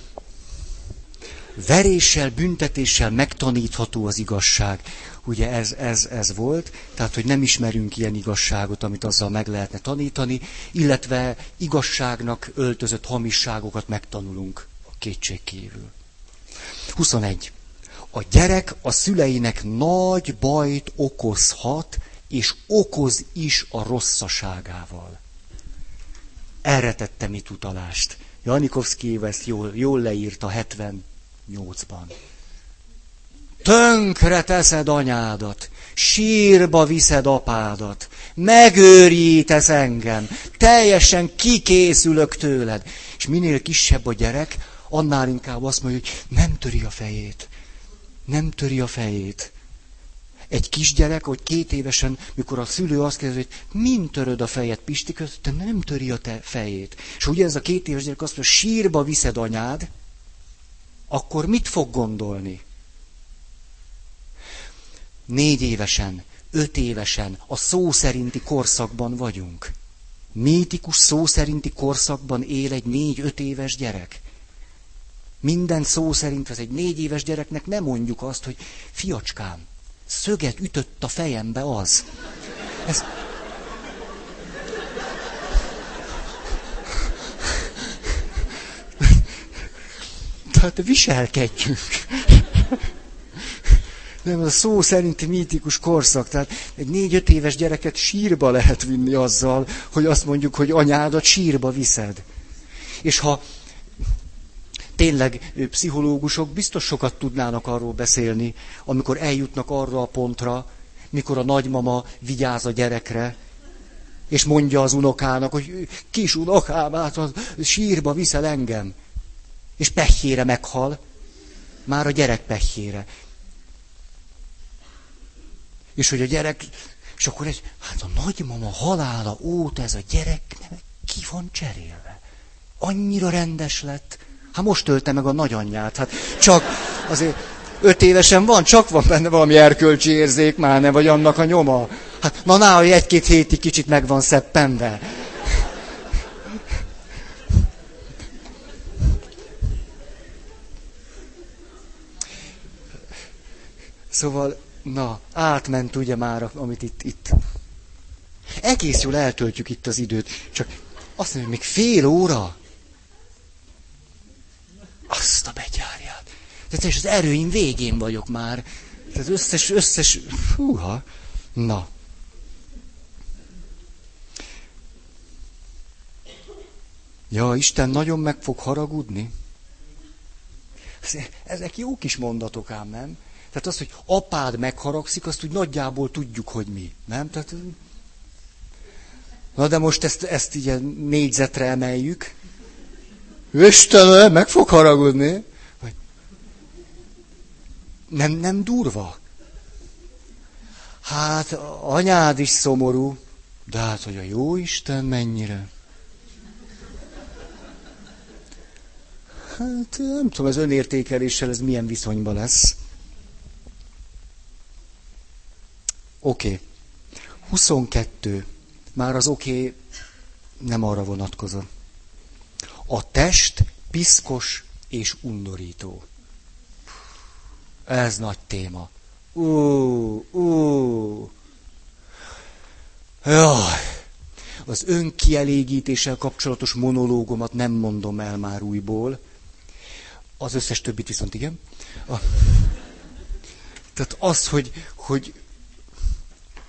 veréssel, büntetéssel megtanítható az igazság. Ugye ez, ez, ez volt, tehát hogy nem ismerünk ilyen igazságot, amit azzal meg lehetne tanítani, illetve igazságnak öltözött hamisságokat megtanulunk a kétség kívül. 21. A gyerek a szüleinek nagy bajt okozhat, és okoz is a rosszaságával. Erre tettem itt utalást. Janikovszki ezt jól, jól leírta 78-ban. Tönkre teszed anyádat, sírba viszed apádat, megőrítesz engem, teljesen kikészülök tőled. És minél kisebb a gyerek, annál inkább azt mondja, hogy nem töri a fejét. Nem töri a fejét. Egy kisgyerek, hogy két évesen, mikor a szülő azt kérdezi, hogy mind töröd a fejed Pisti te nem töri a te fejét. És ugye ez a két éves gyerek azt mondja, sírba viszed anyád, akkor mit fog gondolni? Négy évesen, öt évesen, a szó szerinti korszakban vagyunk. Mítikus szó szerinti korszakban él egy négy-öt éves gyerek. Minden szó szerint az egy négy éves gyereknek nem mondjuk azt, hogy fiacskám, szöget ütött a fejembe az. Ez... Tehát viselkedjünk. Nem, a szó szerinti mítikus korszak. Tehát egy négy-öt éves gyereket sírba lehet vinni azzal, hogy azt mondjuk, hogy anyádat sírba viszed. És ha tényleg pszichológusok biztos sokat tudnának arról beszélni, amikor eljutnak arra a pontra, mikor a nagymama vigyáz a gyerekre, és mondja az unokának, hogy kis unokám, hát az sírba viszel engem. És pehjére meghal, már a gyerek pehjére. És hogy a gyerek, és akkor egy, hát a nagymama halála óta ez a gyerek ki van cserélve. Annyira rendes lett, Hát most ölte meg a nagyanyját. Hát csak azért öt évesen van, csak van benne valami erkölcsi érzék, már ne vagy annak a nyoma. Hát na ná, hogy egy-két hétig kicsit meg van szeppenve. Szóval, na, átment ugye már, amit itt, itt. Egész jól eltöltjük itt az időt, csak azt mondja, hogy még fél óra. Azt a begyárját. Tehát és az erőim végén vagyok már. Az összes, összes, húha. Na. Ja, Isten nagyon meg fog haragudni. Ezek jó kis mondatok ám, nem? Tehát az, hogy apád megharagszik, azt úgy nagyjából tudjuk, hogy mi. Nem? Tehát... Na de most ezt, ezt így négyzetre emeljük. Istenem, meg fog haragudni. Vagy nem, nem durva? Hát anyád is szomorú, de hát, hogy a jó Isten mennyire. Hát nem tudom, az önértékeléssel ez milyen viszonyban lesz. Oké. Okay. 22. Már az oké okay nem arra vonatkozott. A test piszkos és undorító. Ez nagy téma. Ú, ú. Jaj. Az önkielégítéssel kapcsolatos monológomat nem mondom el már újból. Az összes többit viszont igen. A, tehát az, hogy, hogy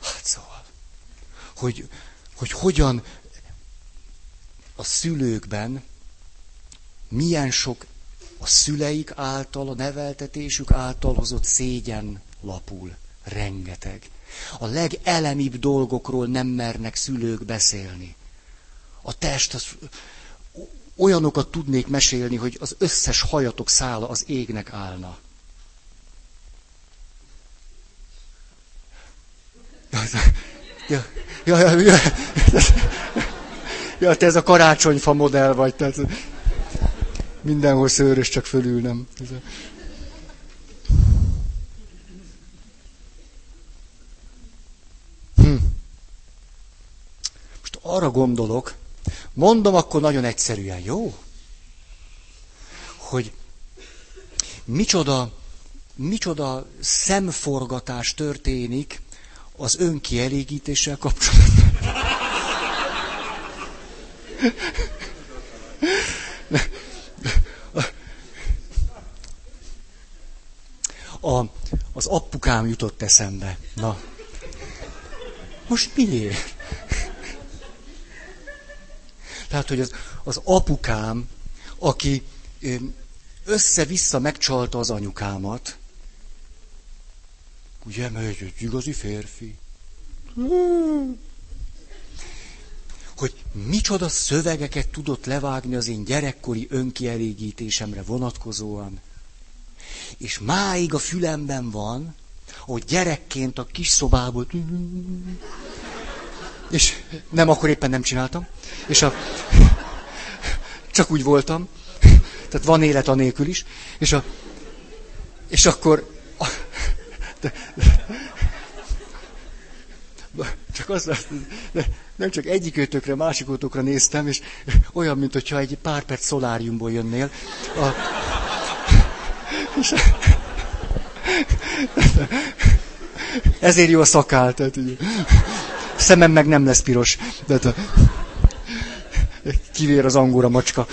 hát szóval, hogy, hogy hogyan a szülőkben milyen sok a szüleik által, a neveltetésük által hozott szégyen lapul. Rengeteg. A legelemibb dolgokról nem mernek szülők beszélni. A test, az, olyanokat tudnék mesélni, hogy az összes hajatok szála az égnek állna. Ja, ja, ja, ja, ja, te ez a karácsonyfa modell vagy, tehát mindenhol szőrös, csak fölül nem. Hm. Most arra gondolok, mondom akkor nagyon egyszerűen, jó? Hogy micsoda, micsoda szemforgatás történik az önkielégítéssel kapcsolatban. A, az apukám jutott eszembe. Na. Most miért? Tehát, hogy az, az apukám, aki össze-vissza megcsalta az anyukámat, ugye, mert egy igazi férfi. Hogy micsoda szövegeket tudott levágni az én gyerekkori önkielégítésemre vonatkozóan. És máig a fülemben van, hogy gyerekként a kis szobából... És nem, akkor éppen nem csináltam. És a... Csak úgy voltam. Tehát van élet anélkül is. És, a... és akkor... De... Csak az, nem csak egyik őtökre, másik őtökre néztem, és olyan, mint hogyha egy pár perc szoláriumból jönnél. A... Ezért jó a szakál, tehát így. Szemem meg nem lesz piros. Tehát a... Kivér az angóra macska.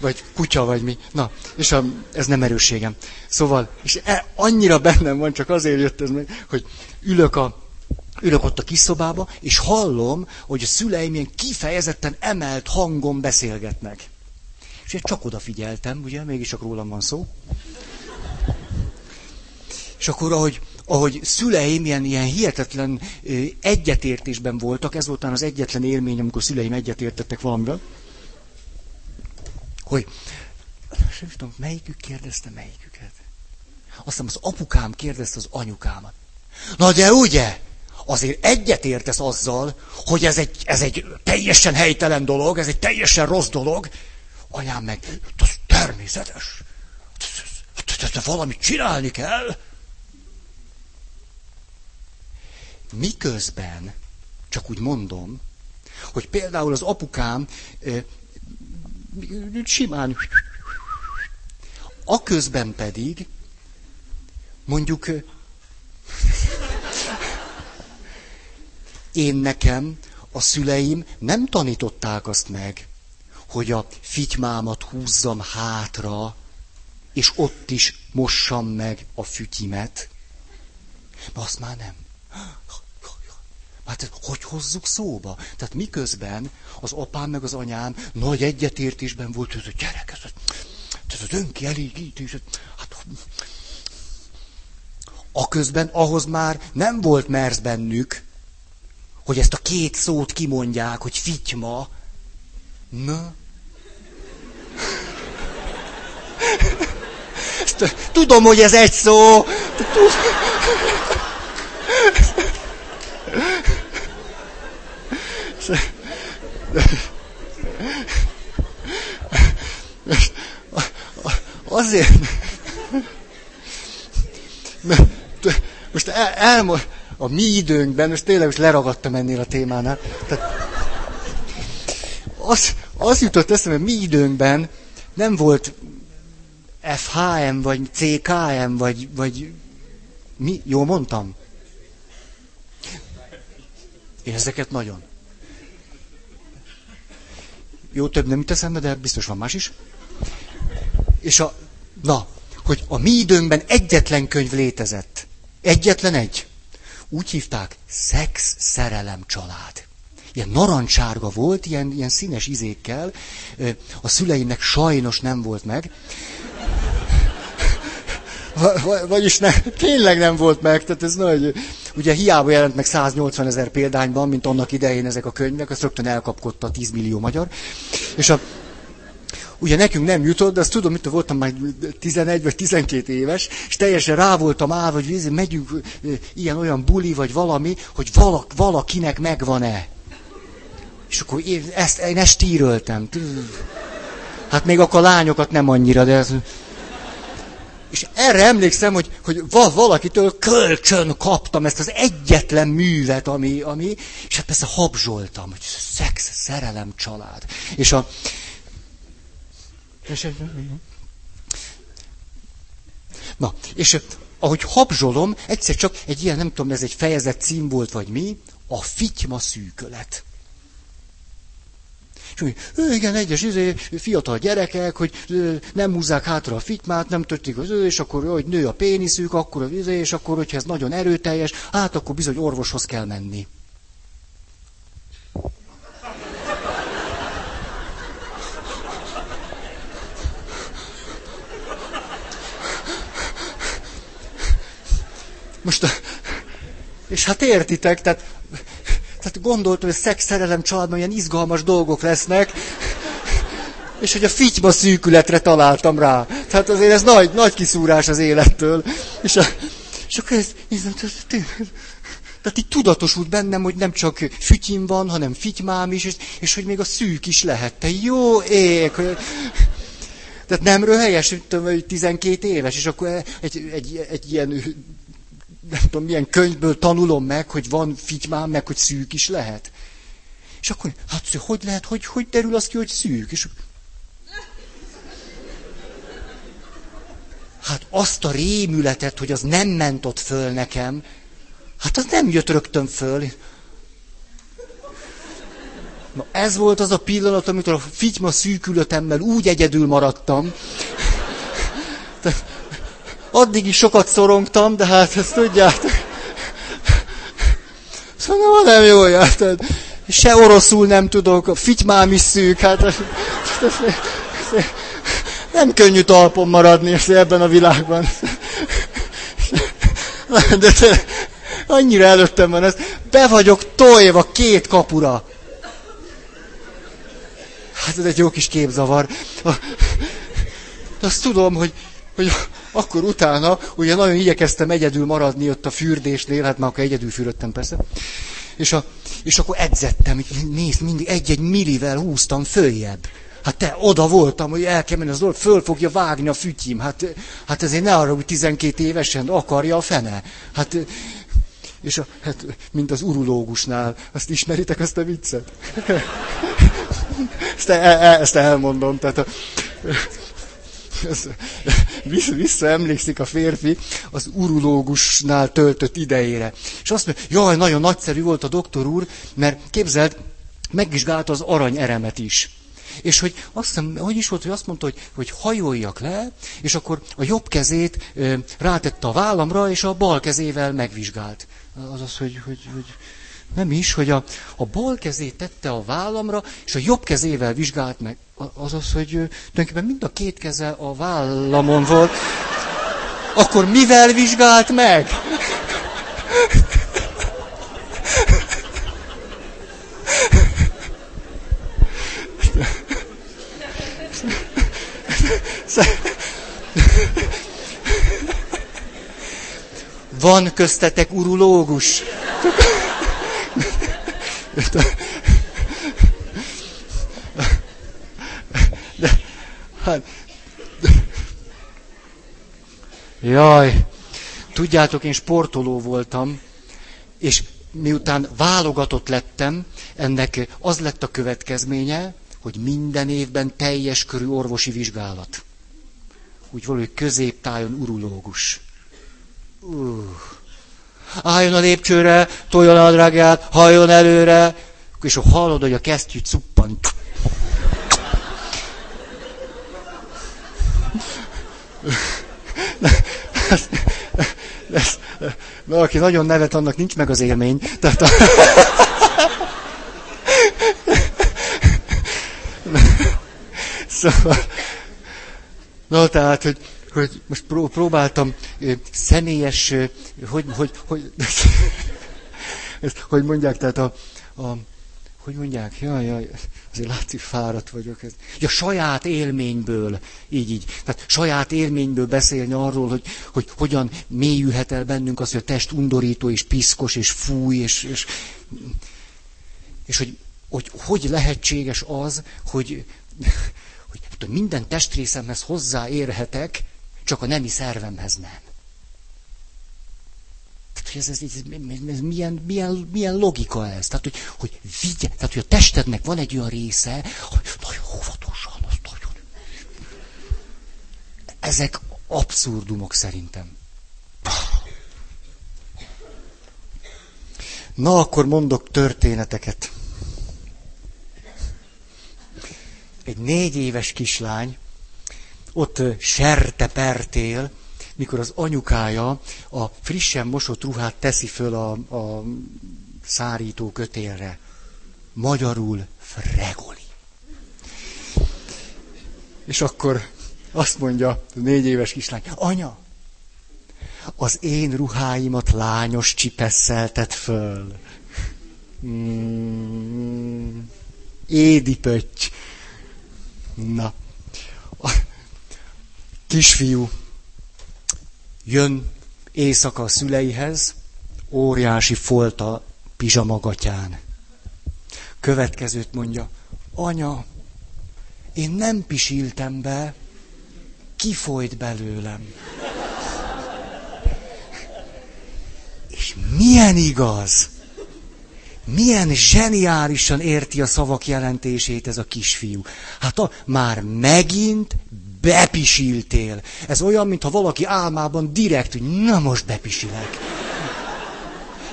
Vagy kutya, vagy mi. Na, és a, ez nem erősségem. Szóval, és e, annyira bennem van, csak azért jött ez meg, hogy ülök a ülök ott a kis szobába, és hallom, hogy a szüleim ilyen kifejezetten emelt hangon beszélgetnek. És én csak odafigyeltem, ugye, mégis csak rólam van szó. És akkor, ahogy, ahogy szüleim ilyen, ilyen hihetetlen egyetértésben voltak, ez volt az egyetlen élmény, amikor szüleim egyetértettek valamivel, hogy nem tudom, melyikük kérdezte melyiküket. Aztán az apukám kérdezte az anyukámat. Na de ugye, azért egyetértesz azzal, hogy ez egy, ez egy teljesen helytelen dolog, ez egy teljesen rossz dolog. Anyám meg, ez természetes. Valamit csinálni kell. Miközben, csak úgy mondom, hogy például az apukám simán, aközben pedig mondjuk én nekem a szüleim nem tanították azt meg, hogy a fitymámat húzzam hátra, és ott is mossam meg a fütyimet. De azt már nem. Hát hogy hozzuk szóba? Tehát miközben az apám meg az anyám nagy egyetértésben volt, hogy a gyerek, ez, az önkielégítés. Hát, a közben ahhoz már nem volt mersz bennük, hogy ezt a két szót kimondják, hogy fityma. Na. Tudom, hogy ez egy szó. Azért, most el, elmond, a mi időnkben, most tényleg most leragadtam ennél a témánál. Tehát az, az jutott eszembe, mi időnkben nem volt FHM, vagy CKM, vagy, vagy mi? Jól mondtam? Én nagyon. Jó, több nem jut eszembe, de biztos van más is. És a, na, hogy a mi időnkben egyetlen könyv létezett. Egyetlen egy. Úgy hívták, szex, szerelem, család. Ilyen narancsárga volt, ilyen, ilyen színes izékkel. A szüleimnek sajnos nem volt meg. Vagyis ne, tényleg nem volt meg, tehát ez nagy. Ugye hiába jelent meg 180 ezer példányban, mint annak idején ezek a könyvek, azt rögtön elkapkodta 10 millió magyar. És a, ugye nekünk nem jutott, de azt tudom, mit voltam már 11 vagy 12 éves, és teljesen rá voltam állva, hogy megyünk ilyen-olyan buli, vagy valami, hogy valak, valakinek megvan-e. És akkor én ezt, én ezt tíröltem. Hát még akkor a lányokat nem annyira, de ez... És erre emlékszem, hogy, hogy valakitől kölcsön kaptam ezt az egyetlen művet, ami, ami és hát persze habzsoltam, hogy szex, szerelem, család. És a, Na, és ahogy habzsolom, egyszer csak egy ilyen, nem tudom, ez egy fejezet cím volt, vagy mi, a fityma szűkölet. És úgy, igen, egyes izé, fiatal gyerekek, hogy nem húzzák hátra a fitymát, nem történik az ő, és akkor, hogy nő a péniszük, akkor az izé, és akkor, hogyha ez nagyon erőteljes, hát akkor bizony orvoshoz kell menni. Most, és hát értitek, tehát, tehát gondoltam, hogy szex, szerelem, családban ilyen izgalmas dolgok lesznek, és hogy a fityma szűkületre találtam rá. Tehát azért ez nagy, nagy kiszúrás az élettől. És, a, és akkor ez, ez tehát így tudatosult bennem, hogy nem csak fütyim van, hanem fitymám is, és, és hogy még a szűk is lehet. Te jó ég! Hogy, tehát nem röhelyes, hogy 12 éves, és akkor egy, egy, egy ilyen nem tudom, milyen könyvből tanulom meg, hogy van fitymám, meg hogy szűk is lehet. És akkor, hát hogy lehet, hogy, hogy derül az ki, hogy szűk? És Hát azt a rémületet, hogy az nem ment ott föl nekem, hát az nem jött rögtön föl. Na ez volt az a pillanat, amikor a fityma szűkülötemmel úgy egyedül maradtam. Addig is sokat szorongtam, de hát ezt tudjátok. Szóval nem jó jártad. Se oroszul nem tudok, a fitymám is szűk, hát nem könnyű talpon maradni ebben a világban. De te, annyira előttem van ez. Be vagyok tojva két kapura. Hát ez egy jó kis képzavar. Azt tudom, hogy, hogy akkor utána, ugye nagyon igyekeztem egyedül maradni ott a fürdésnél, hát már akkor egyedül fürödtem persze, és, a, és akkor edzettem, nézd, mindig egy-egy millivel húztam följebb. Hát te, oda voltam, hogy el kell menni az old, föl fogja vágni a fütyim. Hát, hát ezért ne arra, hogy 12 évesen akarja a fene. Hát, és a, hát, mint az urológusnál. Azt ismeritek, azt a viccet? ezt, el, el, ezt elmondom. Tehát a, visszaemlékszik a férfi az urológusnál töltött idejére. És azt mondja, jaj, nagyon nagyszerű volt a doktor úr, mert képzeld, megvizsgálta az arany eremet is. És hogy azt hiszem, hogy is volt, hogy azt mondta, hogy, hogy hajoljak le, és akkor a jobb kezét ö, rátette a vállamra, és a bal kezével megvizsgált. Azaz, hogy, hogy, hogy nem is, hogy a, a bal kezét tette a vállamra, és a jobb kezével vizsgált meg. Azaz, hogy tulajdonképpen mind a két keze a vállamon volt. Akkor mivel vizsgált meg? Van köztetek urológus? De, hát, jaj, tudjátok, én sportoló voltam, és miután válogatott lettem, ennek az lett a következménye, hogy minden évben teljes körű orvosi vizsgálat. Úgy valahogy középtájon urológus. Uh Álljon a lépcsőre, tolja a drágját, halljon előre, és hallod, hogy a kesztyű cuppan. Na, aki nagyon nevet, annak nincs meg az élmény. Tehát a... szóval, na tehát, hogy hogy most pró- próbáltam személyes, hogy, hogy, hogy, hogy mondják, tehát a, a hogy mondják, jaj, jaj, azért látszik fáradt vagyok. Ez. Ja, saját élményből, így, így. Tehát saját élményből beszélni arról, hogy, hogy hogyan mélyülhet el bennünk az, hogy a test undorító, és piszkos, és fúj, és, és, és hogy, hogy hogy lehetséges az, hogy, hogy, hogy minden testrészemhez hozzáérhetek, csak a nemi szervemhez nem. Tehát, hogy ez, ez, ez, ez milyen, milyen, milyen logika ez? Tehát, hogy, hogy vigye, tehát, hogy a testednek van egy olyan része, hogy nagyon óvatosan, az nagyon... Ezek abszurdumok szerintem. Na, akkor mondok történeteket. Egy négy éves kislány ott sertepertél, mikor az anyukája a frissen mosott ruhát teszi föl a, a szárító kötélre. Magyarul fregoli. És akkor azt mondja a négy éves kislány, anya, az én ruháimat lányos csipesszeltet föl. Mm, édi. Na. Kisfiú Jön éjszaka a szüleihez, óriási folta pizsamagatyán. Következőt mondja, anya, én nem pisiltem be, kifolyt belőlem. És milyen igaz, milyen zseniálisan érti a szavak jelentését ez a kisfiú. Hát a, már megint bepisiltél. Ez olyan, mintha valaki álmában direkt, hogy na most bepisilek.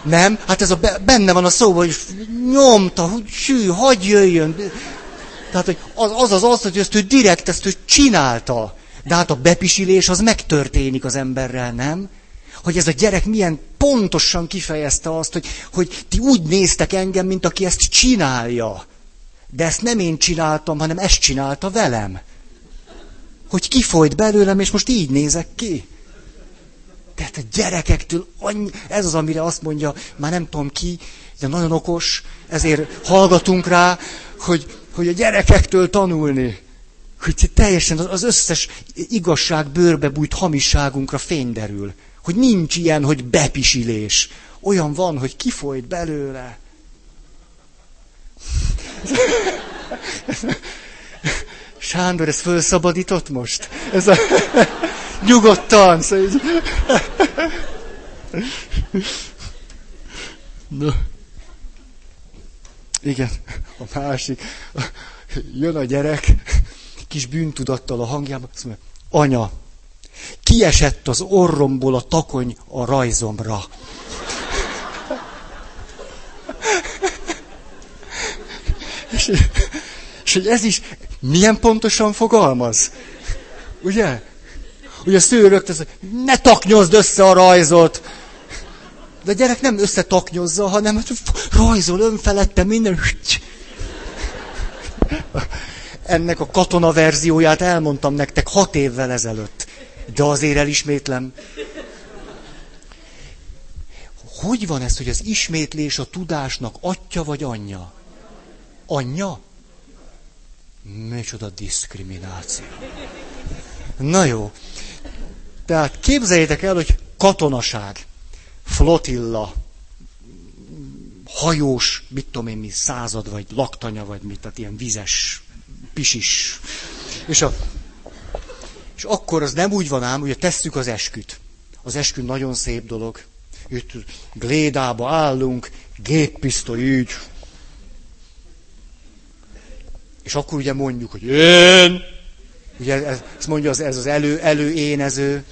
Nem? Hát ez a benne van a szó, hogy nyomta, hogy sű, hagyj jöjjön. Tehát, hogy az az, az, az hogy ezt ő direkt ezt ő csinálta. De hát a bepisilés az megtörténik az emberrel, nem? Hogy ez a gyerek milyen pontosan kifejezte azt, hogy, hogy ti úgy néztek engem, mint aki ezt csinálja. De ezt nem én csináltam, hanem ezt csinálta velem hogy kifolyt belőlem, és most így nézek ki. Tehát a gyerekektől, annyi, ez az, amire azt mondja, már nem tudom ki, de nagyon okos, ezért hallgatunk rá, hogy, hogy a gyerekektől tanulni. Hogy teljesen az összes igazság bőrbe bújt hamisságunkra fény derül. Hogy nincs ilyen, hogy bepisilés. Olyan van, hogy kifolyt belőle. Sándor, ez fölszabadított most? Ez a... Nyugodtan! Szóval... No. Igen, a másik. Jön a gyerek, kis bűntudattal a hangjában, azt mondja, anya, kiesett az orromból a takony a rajzomra. és, és hogy ez is, milyen pontosan fogalmaz? Ugye? Ugye a sző rögtön, ne taknyozd össze a rajzot. De a gyerek nem összetaknyozza, hanem hát rajzol önfelette minden. Ennek a katona verzióját elmondtam nektek hat évvel ezelőtt. De azért elismétlem. Hogy van ez, hogy az ismétlés a tudásnak atya vagy anyja? Anyja? Micsoda diszkrimináció. Na jó. Tehát képzeljétek el, hogy katonaság, flotilla, hajós, mit tudom én mi, század, vagy laktanya, vagy mit, tehát ilyen vizes, pisis. És, a, és akkor az nem úgy van ám, hogy tesszük az esküt. Az eskü nagyon szép dolog. Itt glédába állunk, géppisztoly így, és akkor ugye mondjuk, hogy én, ugye ezt mondja az, ez az elő, előénező.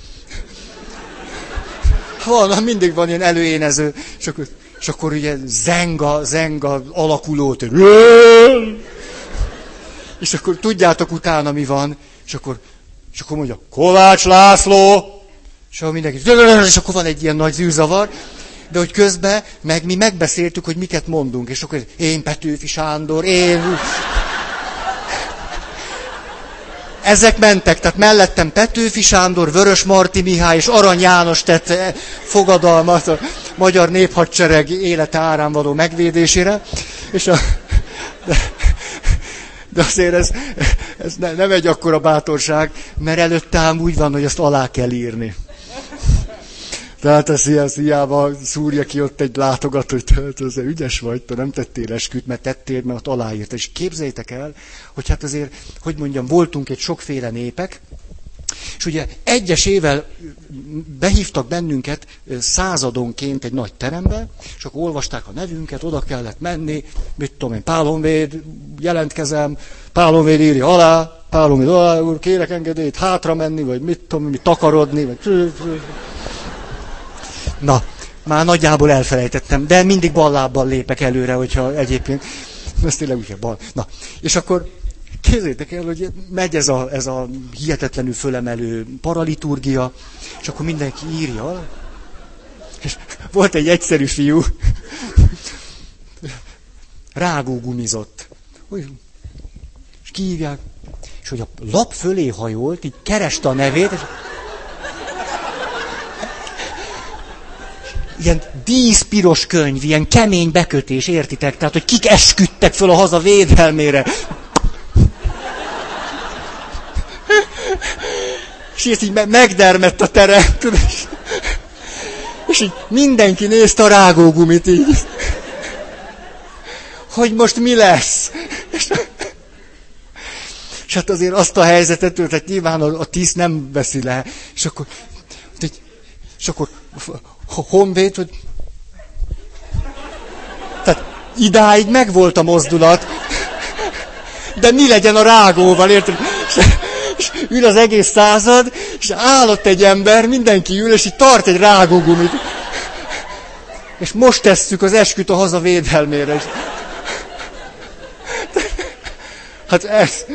Van, mindig van ilyen előénező, és akkor, és akkor ugye zenga, zenga alakulót, és akkor tudjátok utána mi van, és akkor, és akkor mondja, Kovács László, és akkor mindenki, és akkor van egy ilyen nagy zűrzavar, de hogy közben meg mi megbeszéltük, hogy miket mondunk, és akkor én Petőfi Sándor, én... ezek mentek, tehát mellettem Petőfi Sándor, Vörös Marti Mihály és Arany János tett eh, fogadalmat a magyar néphadsereg élete árán való megvédésére. És a, de, de azért ez, ez ne, nem egy akkora bátorság, mert előtte ám úgy van, hogy ezt alá kell írni. Tehát ez ilyen hiába szúrja ki ott egy látogató, hogy te ügyes vagy, te nem tettél esküt, mert tettél, mert ott aláírt. És képzeljétek el, hogy hát azért, hogy mondjam, voltunk egy sokféle népek, és ugye egyesével behívtak bennünket századonként egy nagy terembe, és akkor olvasták a nevünket, oda kellett menni, mit tudom én, Pálonvéd, jelentkezem, Pálonvéd írja alá, Pálonvéd alá, úr, kérek engedélyt hátra menni, vagy mit tudom, mit takarodni, vagy... Na, már nagyjából elfelejtettem, de mindig ballábbal lépek előre, hogyha egyébként... Ez tényleg úgy, bal. Na, és akkor Képzeljétek el, hogy megy ez a, ez a hihetetlenül fölemelő paraliturgia, és akkor mindenki írja. És volt egy egyszerű fiú, rágógumizott. És kívják, és hogy a lap fölé hajolt, így kereste a nevét, és ilyen díszpiros könyv, ilyen kemény bekötés, értitek? Tehát, hogy kik esküdtek föl a haza védelmére. És ezt így megdermett a terem, és így mindenki nézte a rágógumit így. Hogy most mi lesz? És, és hát azért azt a helyzetet, tehát nyilván a, a tíz nem veszi le. És akkor, és akkor honvéd, hogy... Tehát idáig megvolt a mozdulat, de mi legyen a rágóval, érted? És, és ül az egész század, és állott egy ember, mindenki ül, és így tart egy rágógumit. És most tesszük az esküt a haza védelmére. Hát ez...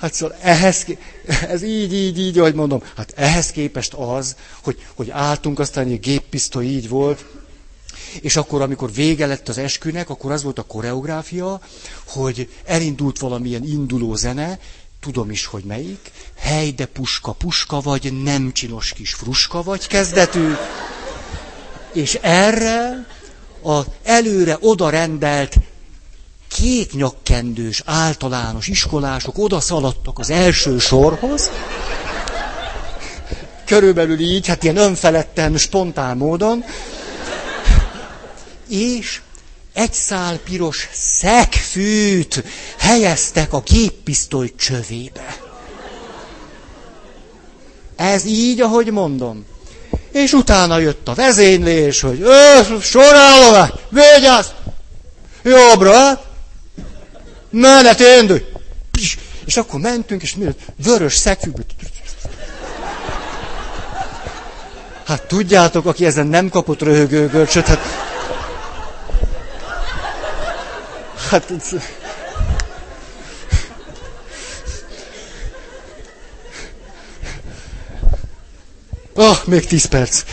Hát szóval ehhez, ez így, így, így, ahogy mondom, hát ehhez képest az, hogy, hogy álltunk, aztán egy géppisztoly így volt, és akkor, amikor vége lett az eskünek, akkor az volt a koreográfia, hogy elindult valamilyen induló zene, tudom is, hogy melyik, hely de puska, puska vagy, nem csinos kis fruska vagy kezdetű, és erre az előre oda rendelt kék nyakkendős általános iskolások oda szaladtak az első sorhoz, körülbelül így, hát ilyen önfeledten, spontán módon, és egy szál piros szegfűt helyeztek a géppisztoly csövébe. Ez így, ahogy mondom. És utána jött a vezénylés, hogy sorállomány, vigyázz! Jobbra? Menet indulj! És akkor mentünk, és mi vörös szegfű. Hát tudjátok, aki ezen nem kapott röhögőgörcsöt, hát Hát... Ah, még tíz perc.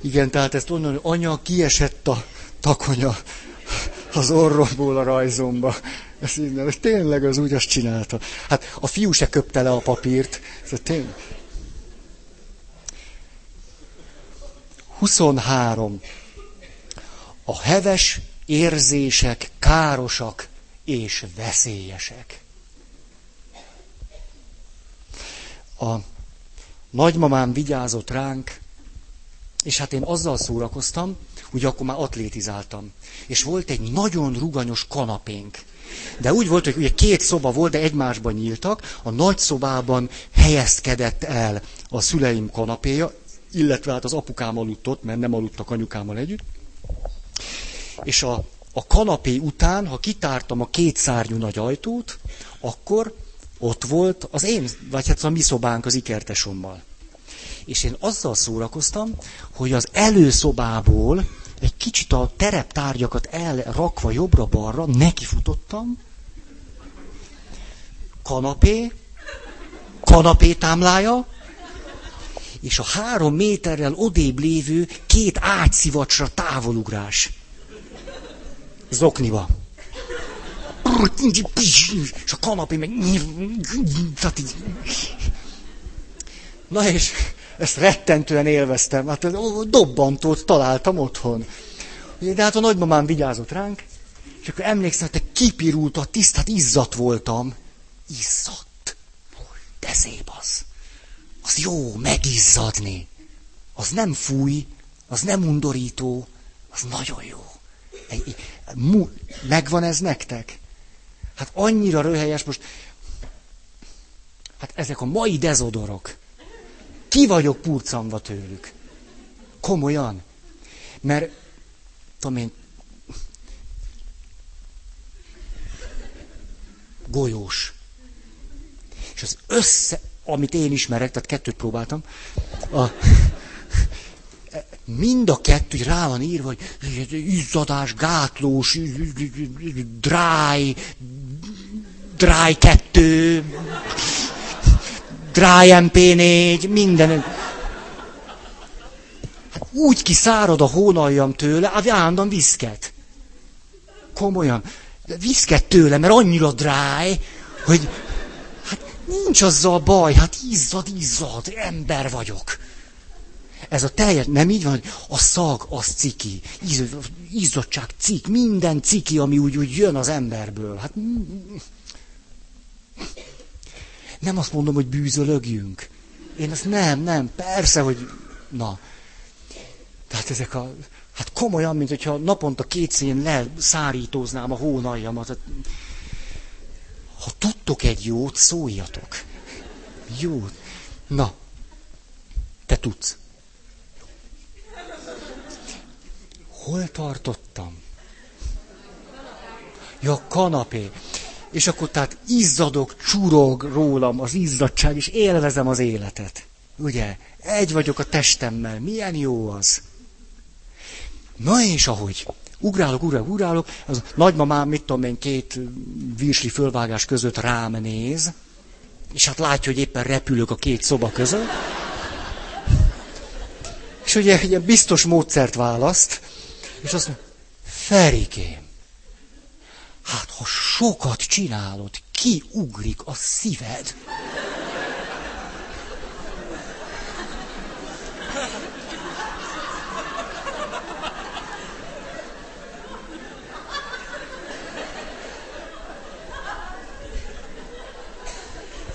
Igen, tehát ezt onnan, hogy anya kiesett a takonya az orromból a rajzomba. Ez innen, tényleg az úgy azt csinálta. Hát a fiú se köpte le a papírt. Ez tényleg. 23. A heves érzések károsak és veszélyesek. A nagymamám vigyázott ránk, és hát én azzal szórakoztam, hogy akkor már atlétizáltam. És volt egy nagyon ruganyos kanapénk. De úgy volt, hogy ugye két szoba volt, de egymásban nyíltak. A nagy szobában helyezkedett el a szüleim kanapéja, illetve hát az apukám aludt ott, mert nem aludtak anyukámmal együtt. És a, a kanapé után, ha kitártam a két szárnyú nagy ajtót, akkor ott volt az én, vagy hát a mi szobánk az ikertesommal. És én azzal szórakoztam, hogy az előszobából egy kicsit a tereptárgyakat elrakva jobbra-balra nekifutottam, kanapé, kanapé támlája, és a három méterrel odébb lévő két ágyszivacsra távolugrás. Zokniba. És a kanapé meg... Na és ezt rettentően élveztem. Hát dobbantót találtam otthon. De hát a nagymamám vigyázott ránk, és akkor emlékszem, hogy te kipirult a tiszt, hát izzat voltam. Izzadt. De szép az. Az jó megizzadni. Az nem fúj, az nem undorító, az nagyon jó. Megvan ez nektek? Hát annyira röhelyes most. Hát ezek a mai dezodorok. Ki vagyok purcanva tőlük? Komolyan. Mert, tudom én, golyós. És az össze, amit én ismerek, tehát kettőt próbáltam, a, mind a kettő, hogy rá van írva, hogy izzadás, gátlós, dráj, dráj kettő, dráj MP4, minden. Hát úgy kiszárad a hónaljam tőle, hát állandóan viszket. Komolyan. Viszket tőle, mert annyira dráj, hogy hát nincs azzal baj, hát izzad, izzad, ember vagyok. Ez a teljes, nem így van, hogy a szag, az ciki, íz, izzadság, cik, minden ciki, ami úgy, úgy jön az emberből. Hát nem azt mondom, hogy bűzölögjünk. Én azt nem, nem, persze, hogy na. Tehát ezek a, hát komolyan, mint hogyha naponta kétszén leszárítóznám a hónaljamat. Ha tudtok egy jót, szóljatok. Jót. Na, te tudsz. Hol tartottam? Ja, kanapé. És akkor tehát izzadok, csurog rólam az izzadság, és élvezem az életet. Ugye? Egy vagyok a testemmel. Milyen jó az. Na és ahogy ugrálok, ugrálok, ugrálok, az nagymamám, mit tudom én, két virsli fölvágás között rám néz, és hát látja, hogy éppen repülök a két szoba között. És ugye egy biztos módszert választ, és azt mondja, Ferikém, hát ha sokat csinálod, ki ugrik a szíved?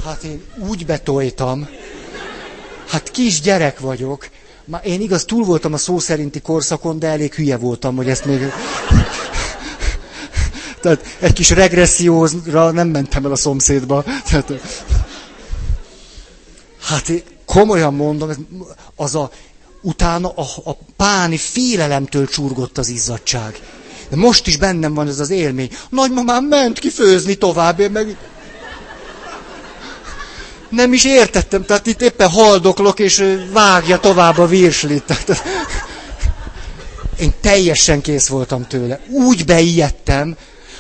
Hát én úgy betoltam, hát kis gyerek vagyok, már én igaz, túl voltam a szó szerinti korszakon, de elég hülye voltam, hogy ezt még... Tehát egy kis regresszióra nem mentem el a szomszédba. Tehát... Hát én komolyan mondom, az a, utána a, a páni félelemtől csurgott az izzadság. De most is bennem van ez az élmény. Nagymamám ment ki főzni tovább, én meg nem is értettem, tehát itt éppen haldoklok, és vágja tovább a virslit. Én teljesen kész voltam tőle. Úgy beijedtem,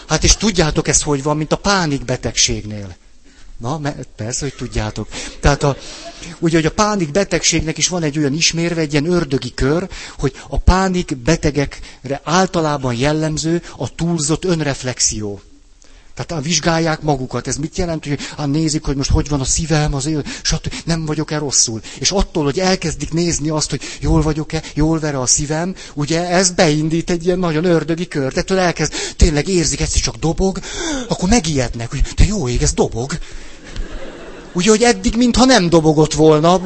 hát és tudjátok ezt hogy van, mint a pánikbetegségnél. Na, persze, hogy tudjátok. Tehát a, ugye, hogy a pánik betegségnek is van egy olyan ismérve, egy ilyen ördögi kör, hogy a pánik betegekre általában jellemző a túlzott önreflexió. Tehát vizsgálják magukat. Ez mit jelent, hogy á, nézik, hogy most hogy van a szívem, az él, stb. Nem vagyok-e rosszul. És attól, hogy elkezdik nézni azt, hogy jól vagyok-e, jól vere a szívem, ugye ez beindít egy ilyen nagyon ördögi kört. Ettől elkezd, tényleg érzik, egyszer csak dobog, akkor megijednek, hogy te jó ég, ez dobog. Ugye, hogy eddig mintha nem dobogott volna,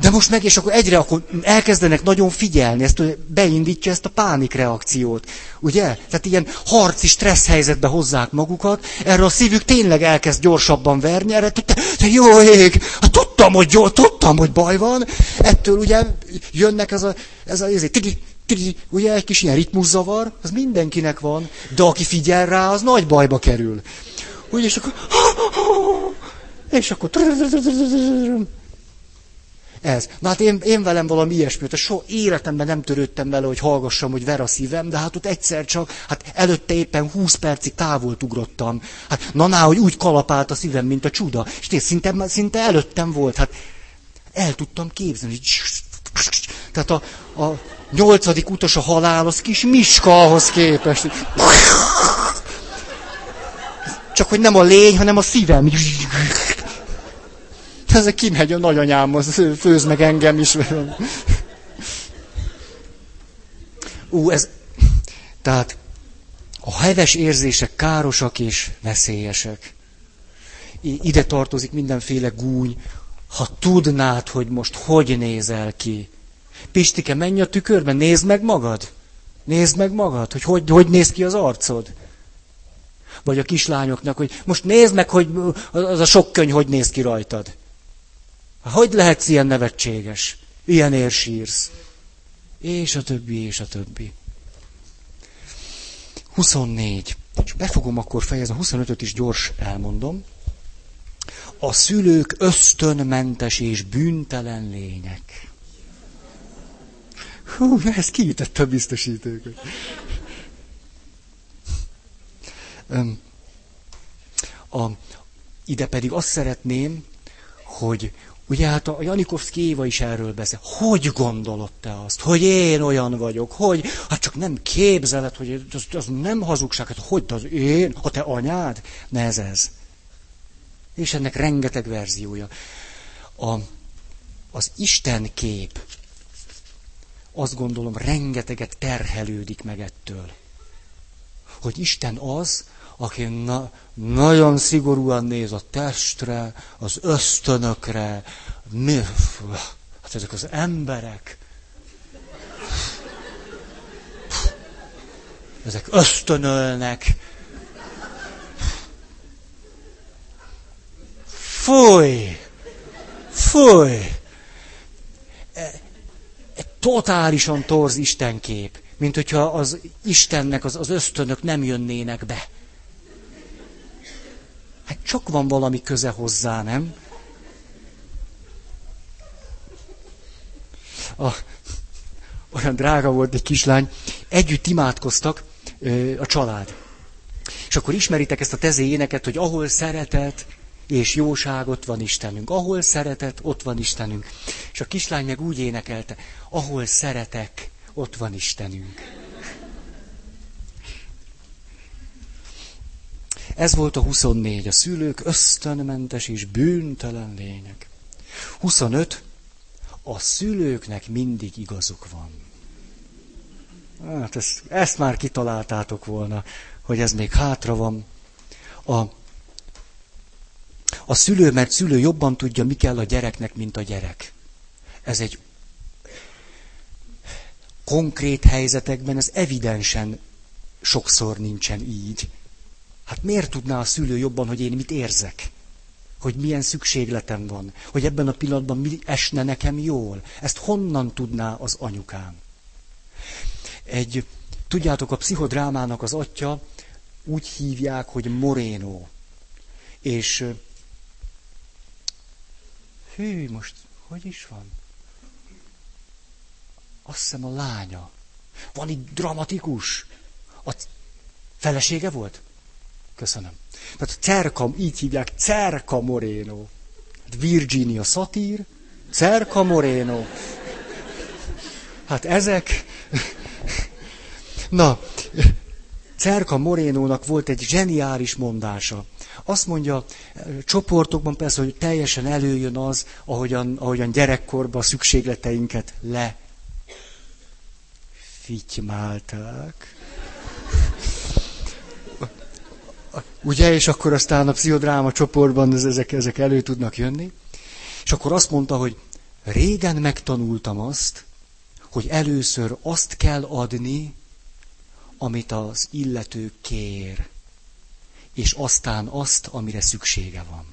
de most meg, és akkor egyre akkor elkezdenek nagyon figyelni, ezt beindítja ezt a pánikreakciót. Ugye? Tehát ilyen harci stressz helyzetbe hozzák magukat, erre a szívük tényleg elkezd gyorsabban verni, erre, te, te jó ég, hát tudtam, hogy jó, tudtam, hogy baj van, ettől ugye jönnek ez a, ez a, tigi, tigi, ugye egy kis ilyen ritmuszavar, az mindenkinek van, de aki figyel rá, az nagy bajba kerül. Ugye, és akkor, és akkor ez. Na hát én, én velem valami ilyesmi, tehát soha életemben nem törődtem vele, hogy hallgassam, hogy ver a szívem, de hát ott egyszer csak, hát előtte éppen 20 percig távol ugrottam. Hát na, ná, hogy úgy kalapált a szívem, mint a csuda. És tényleg szinte, szinte előttem volt. Hát el tudtam képzelni. Tehát a, a nyolcadik utas a halál, az kis miska ahhoz képest. Csak hogy nem a lény, hanem a szívem. Ez kimegy a nagyanyám, az főz meg engem is. Ú, ez... Tehát a heves érzések károsak és veszélyesek. Ide tartozik mindenféle gúny. Ha tudnád, hogy most hogy nézel ki. Pistike, menj a tükörbe, nézd meg magad. Nézd meg magad, hogy hogy, hogy néz ki az arcod. Vagy a kislányoknak, hogy most nézd meg, hogy az a sok könyv hogy néz ki rajtad. Hogy lehetsz ilyen nevetséges? Ilyen érsírsz. És a többi, és a többi. 24. És be fogom akkor fejezni, a 25-öt is gyors elmondom. A szülők ösztönmentes és bűntelen lények. Hú, ez kiütette a biztosítókat. A, ide pedig azt szeretném, hogy Ugye hát a Janikovszki Éva is erről beszél. Hogy gondolod te azt? Hogy én olyan vagyok? Hogy? Hát csak nem képzeled, hogy az, az nem hazugság. Hát hogy az én? A te anyád? Ne ez ez. És ennek rengeteg verziója. A, az Isten kép, azt gondolom, rengeteget terhelődik meg ettől. Hogy Isten az, aki na, nagyon szigorúan néz a testre, az ösztönökre, mi, hát ezek az emberek, ezek ösztönölnek. Fúj! Fúj! Egy totálisan torz Istenkép, mint hogyha az Istennek az, az ösztönök nem jönnének be. Hát csak van valami köze hozzá, nem? A, olyan drága volt egy kislány, együtt imádkoztak ö, a család. És akkor ismeritek ezt a tezé éneket, hogy ahol szeretet és jóság, ott van Istenünk. Ahol szeretet, ott van Istenünk. És a kislány meg úgy énekelte, ahol szeretek, ott van Istenünk. Ez volt a 24, a szülők ösztönmentes és bűntelen lények. 25, a szülőknek mindig igazuk van. Hát ezt, ezt már kitaláltátok volna, hogy ez még hátra van. A, a szülő, mert szülő jobban tudja, mi kell a gyereknek, mint a gyerek. Ez egy konkrét helyzetekben, ez evidensen sokszor nincsen így. Hát miért tudná a szülő jobban, hogy én mit érzek? Hogy milyen szükségletem van? Hogy ebben a pillanatban mi esne nekem jól? Ezt honnan tudná az anyukám? Egy, tudjátok, a pszichodrámának az atya úgy hívják, hogy Moreno. És hű, most hogy is van? Azt hiszem a lánya. Van itt dramatikus. A felesége volt? Köszönöm. Tehát Cerka, így hívják, Cerka Moreno. Hát Virginia Satir, Cerka Moreno. Hát ezek... Na, Cerka Morénónak volt egy zseniális mondása. Azt mondja, csoportokban persze, hogy teljesen előjön az, ahogyan, ahogyan gyerekkorban szükségleteinket le fitymálták. Ugye, és akkor aztán a pszichodráma csoportban ezek, ezek elő tudnak jönni. És akkor azt mondta, hogy régen megtanultam azt, hogy először azt kell adni, amit az illető kér, és aztán azt, amire szüksége van.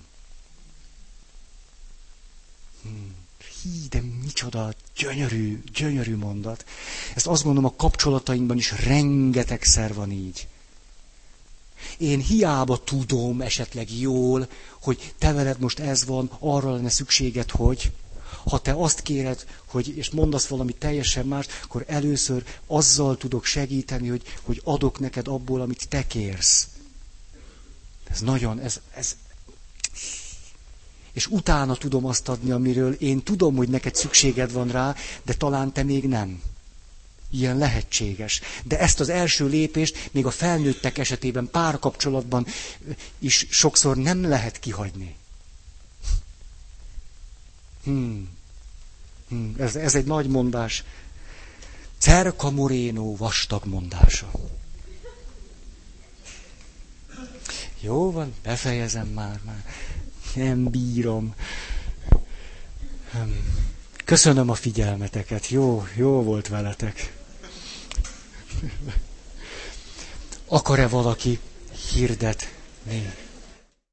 Hmm. Hí, de micsoda gyönyörű, gyönyörű mondat. Ezt azt gondolom a kapcsolatainkban is rengetegszer van így. Én hiába tudom esetleg jól, hogy te veled most ez van, arra lenne szükséged, hogy ha te azt kéred, hogy, és mondasz valami teljesen más, akkor először azzal tudok segíteni, hogy, hogy adok neked abból, amit te kérsz. Ez nagyon, ez, ez... és utána tudom azt adni, amiről én tudom, hogy neked szükséged van rá, de talán te még nem. Ilyen lehetséges. De ezt az első lépést még a felnőttek esetében párkapcsolatban is sokszor nem lehet kihagyni. Hmm. Hmm. Ez, ez egy nagy mondás. Cerca Moreno vastag mondása. Jó van, befejezem már, már. Nem bírom. Hmm. Köszönöm a figyelmeteket. Jó, jó volt veletek. Akar-e valaki hirdetni?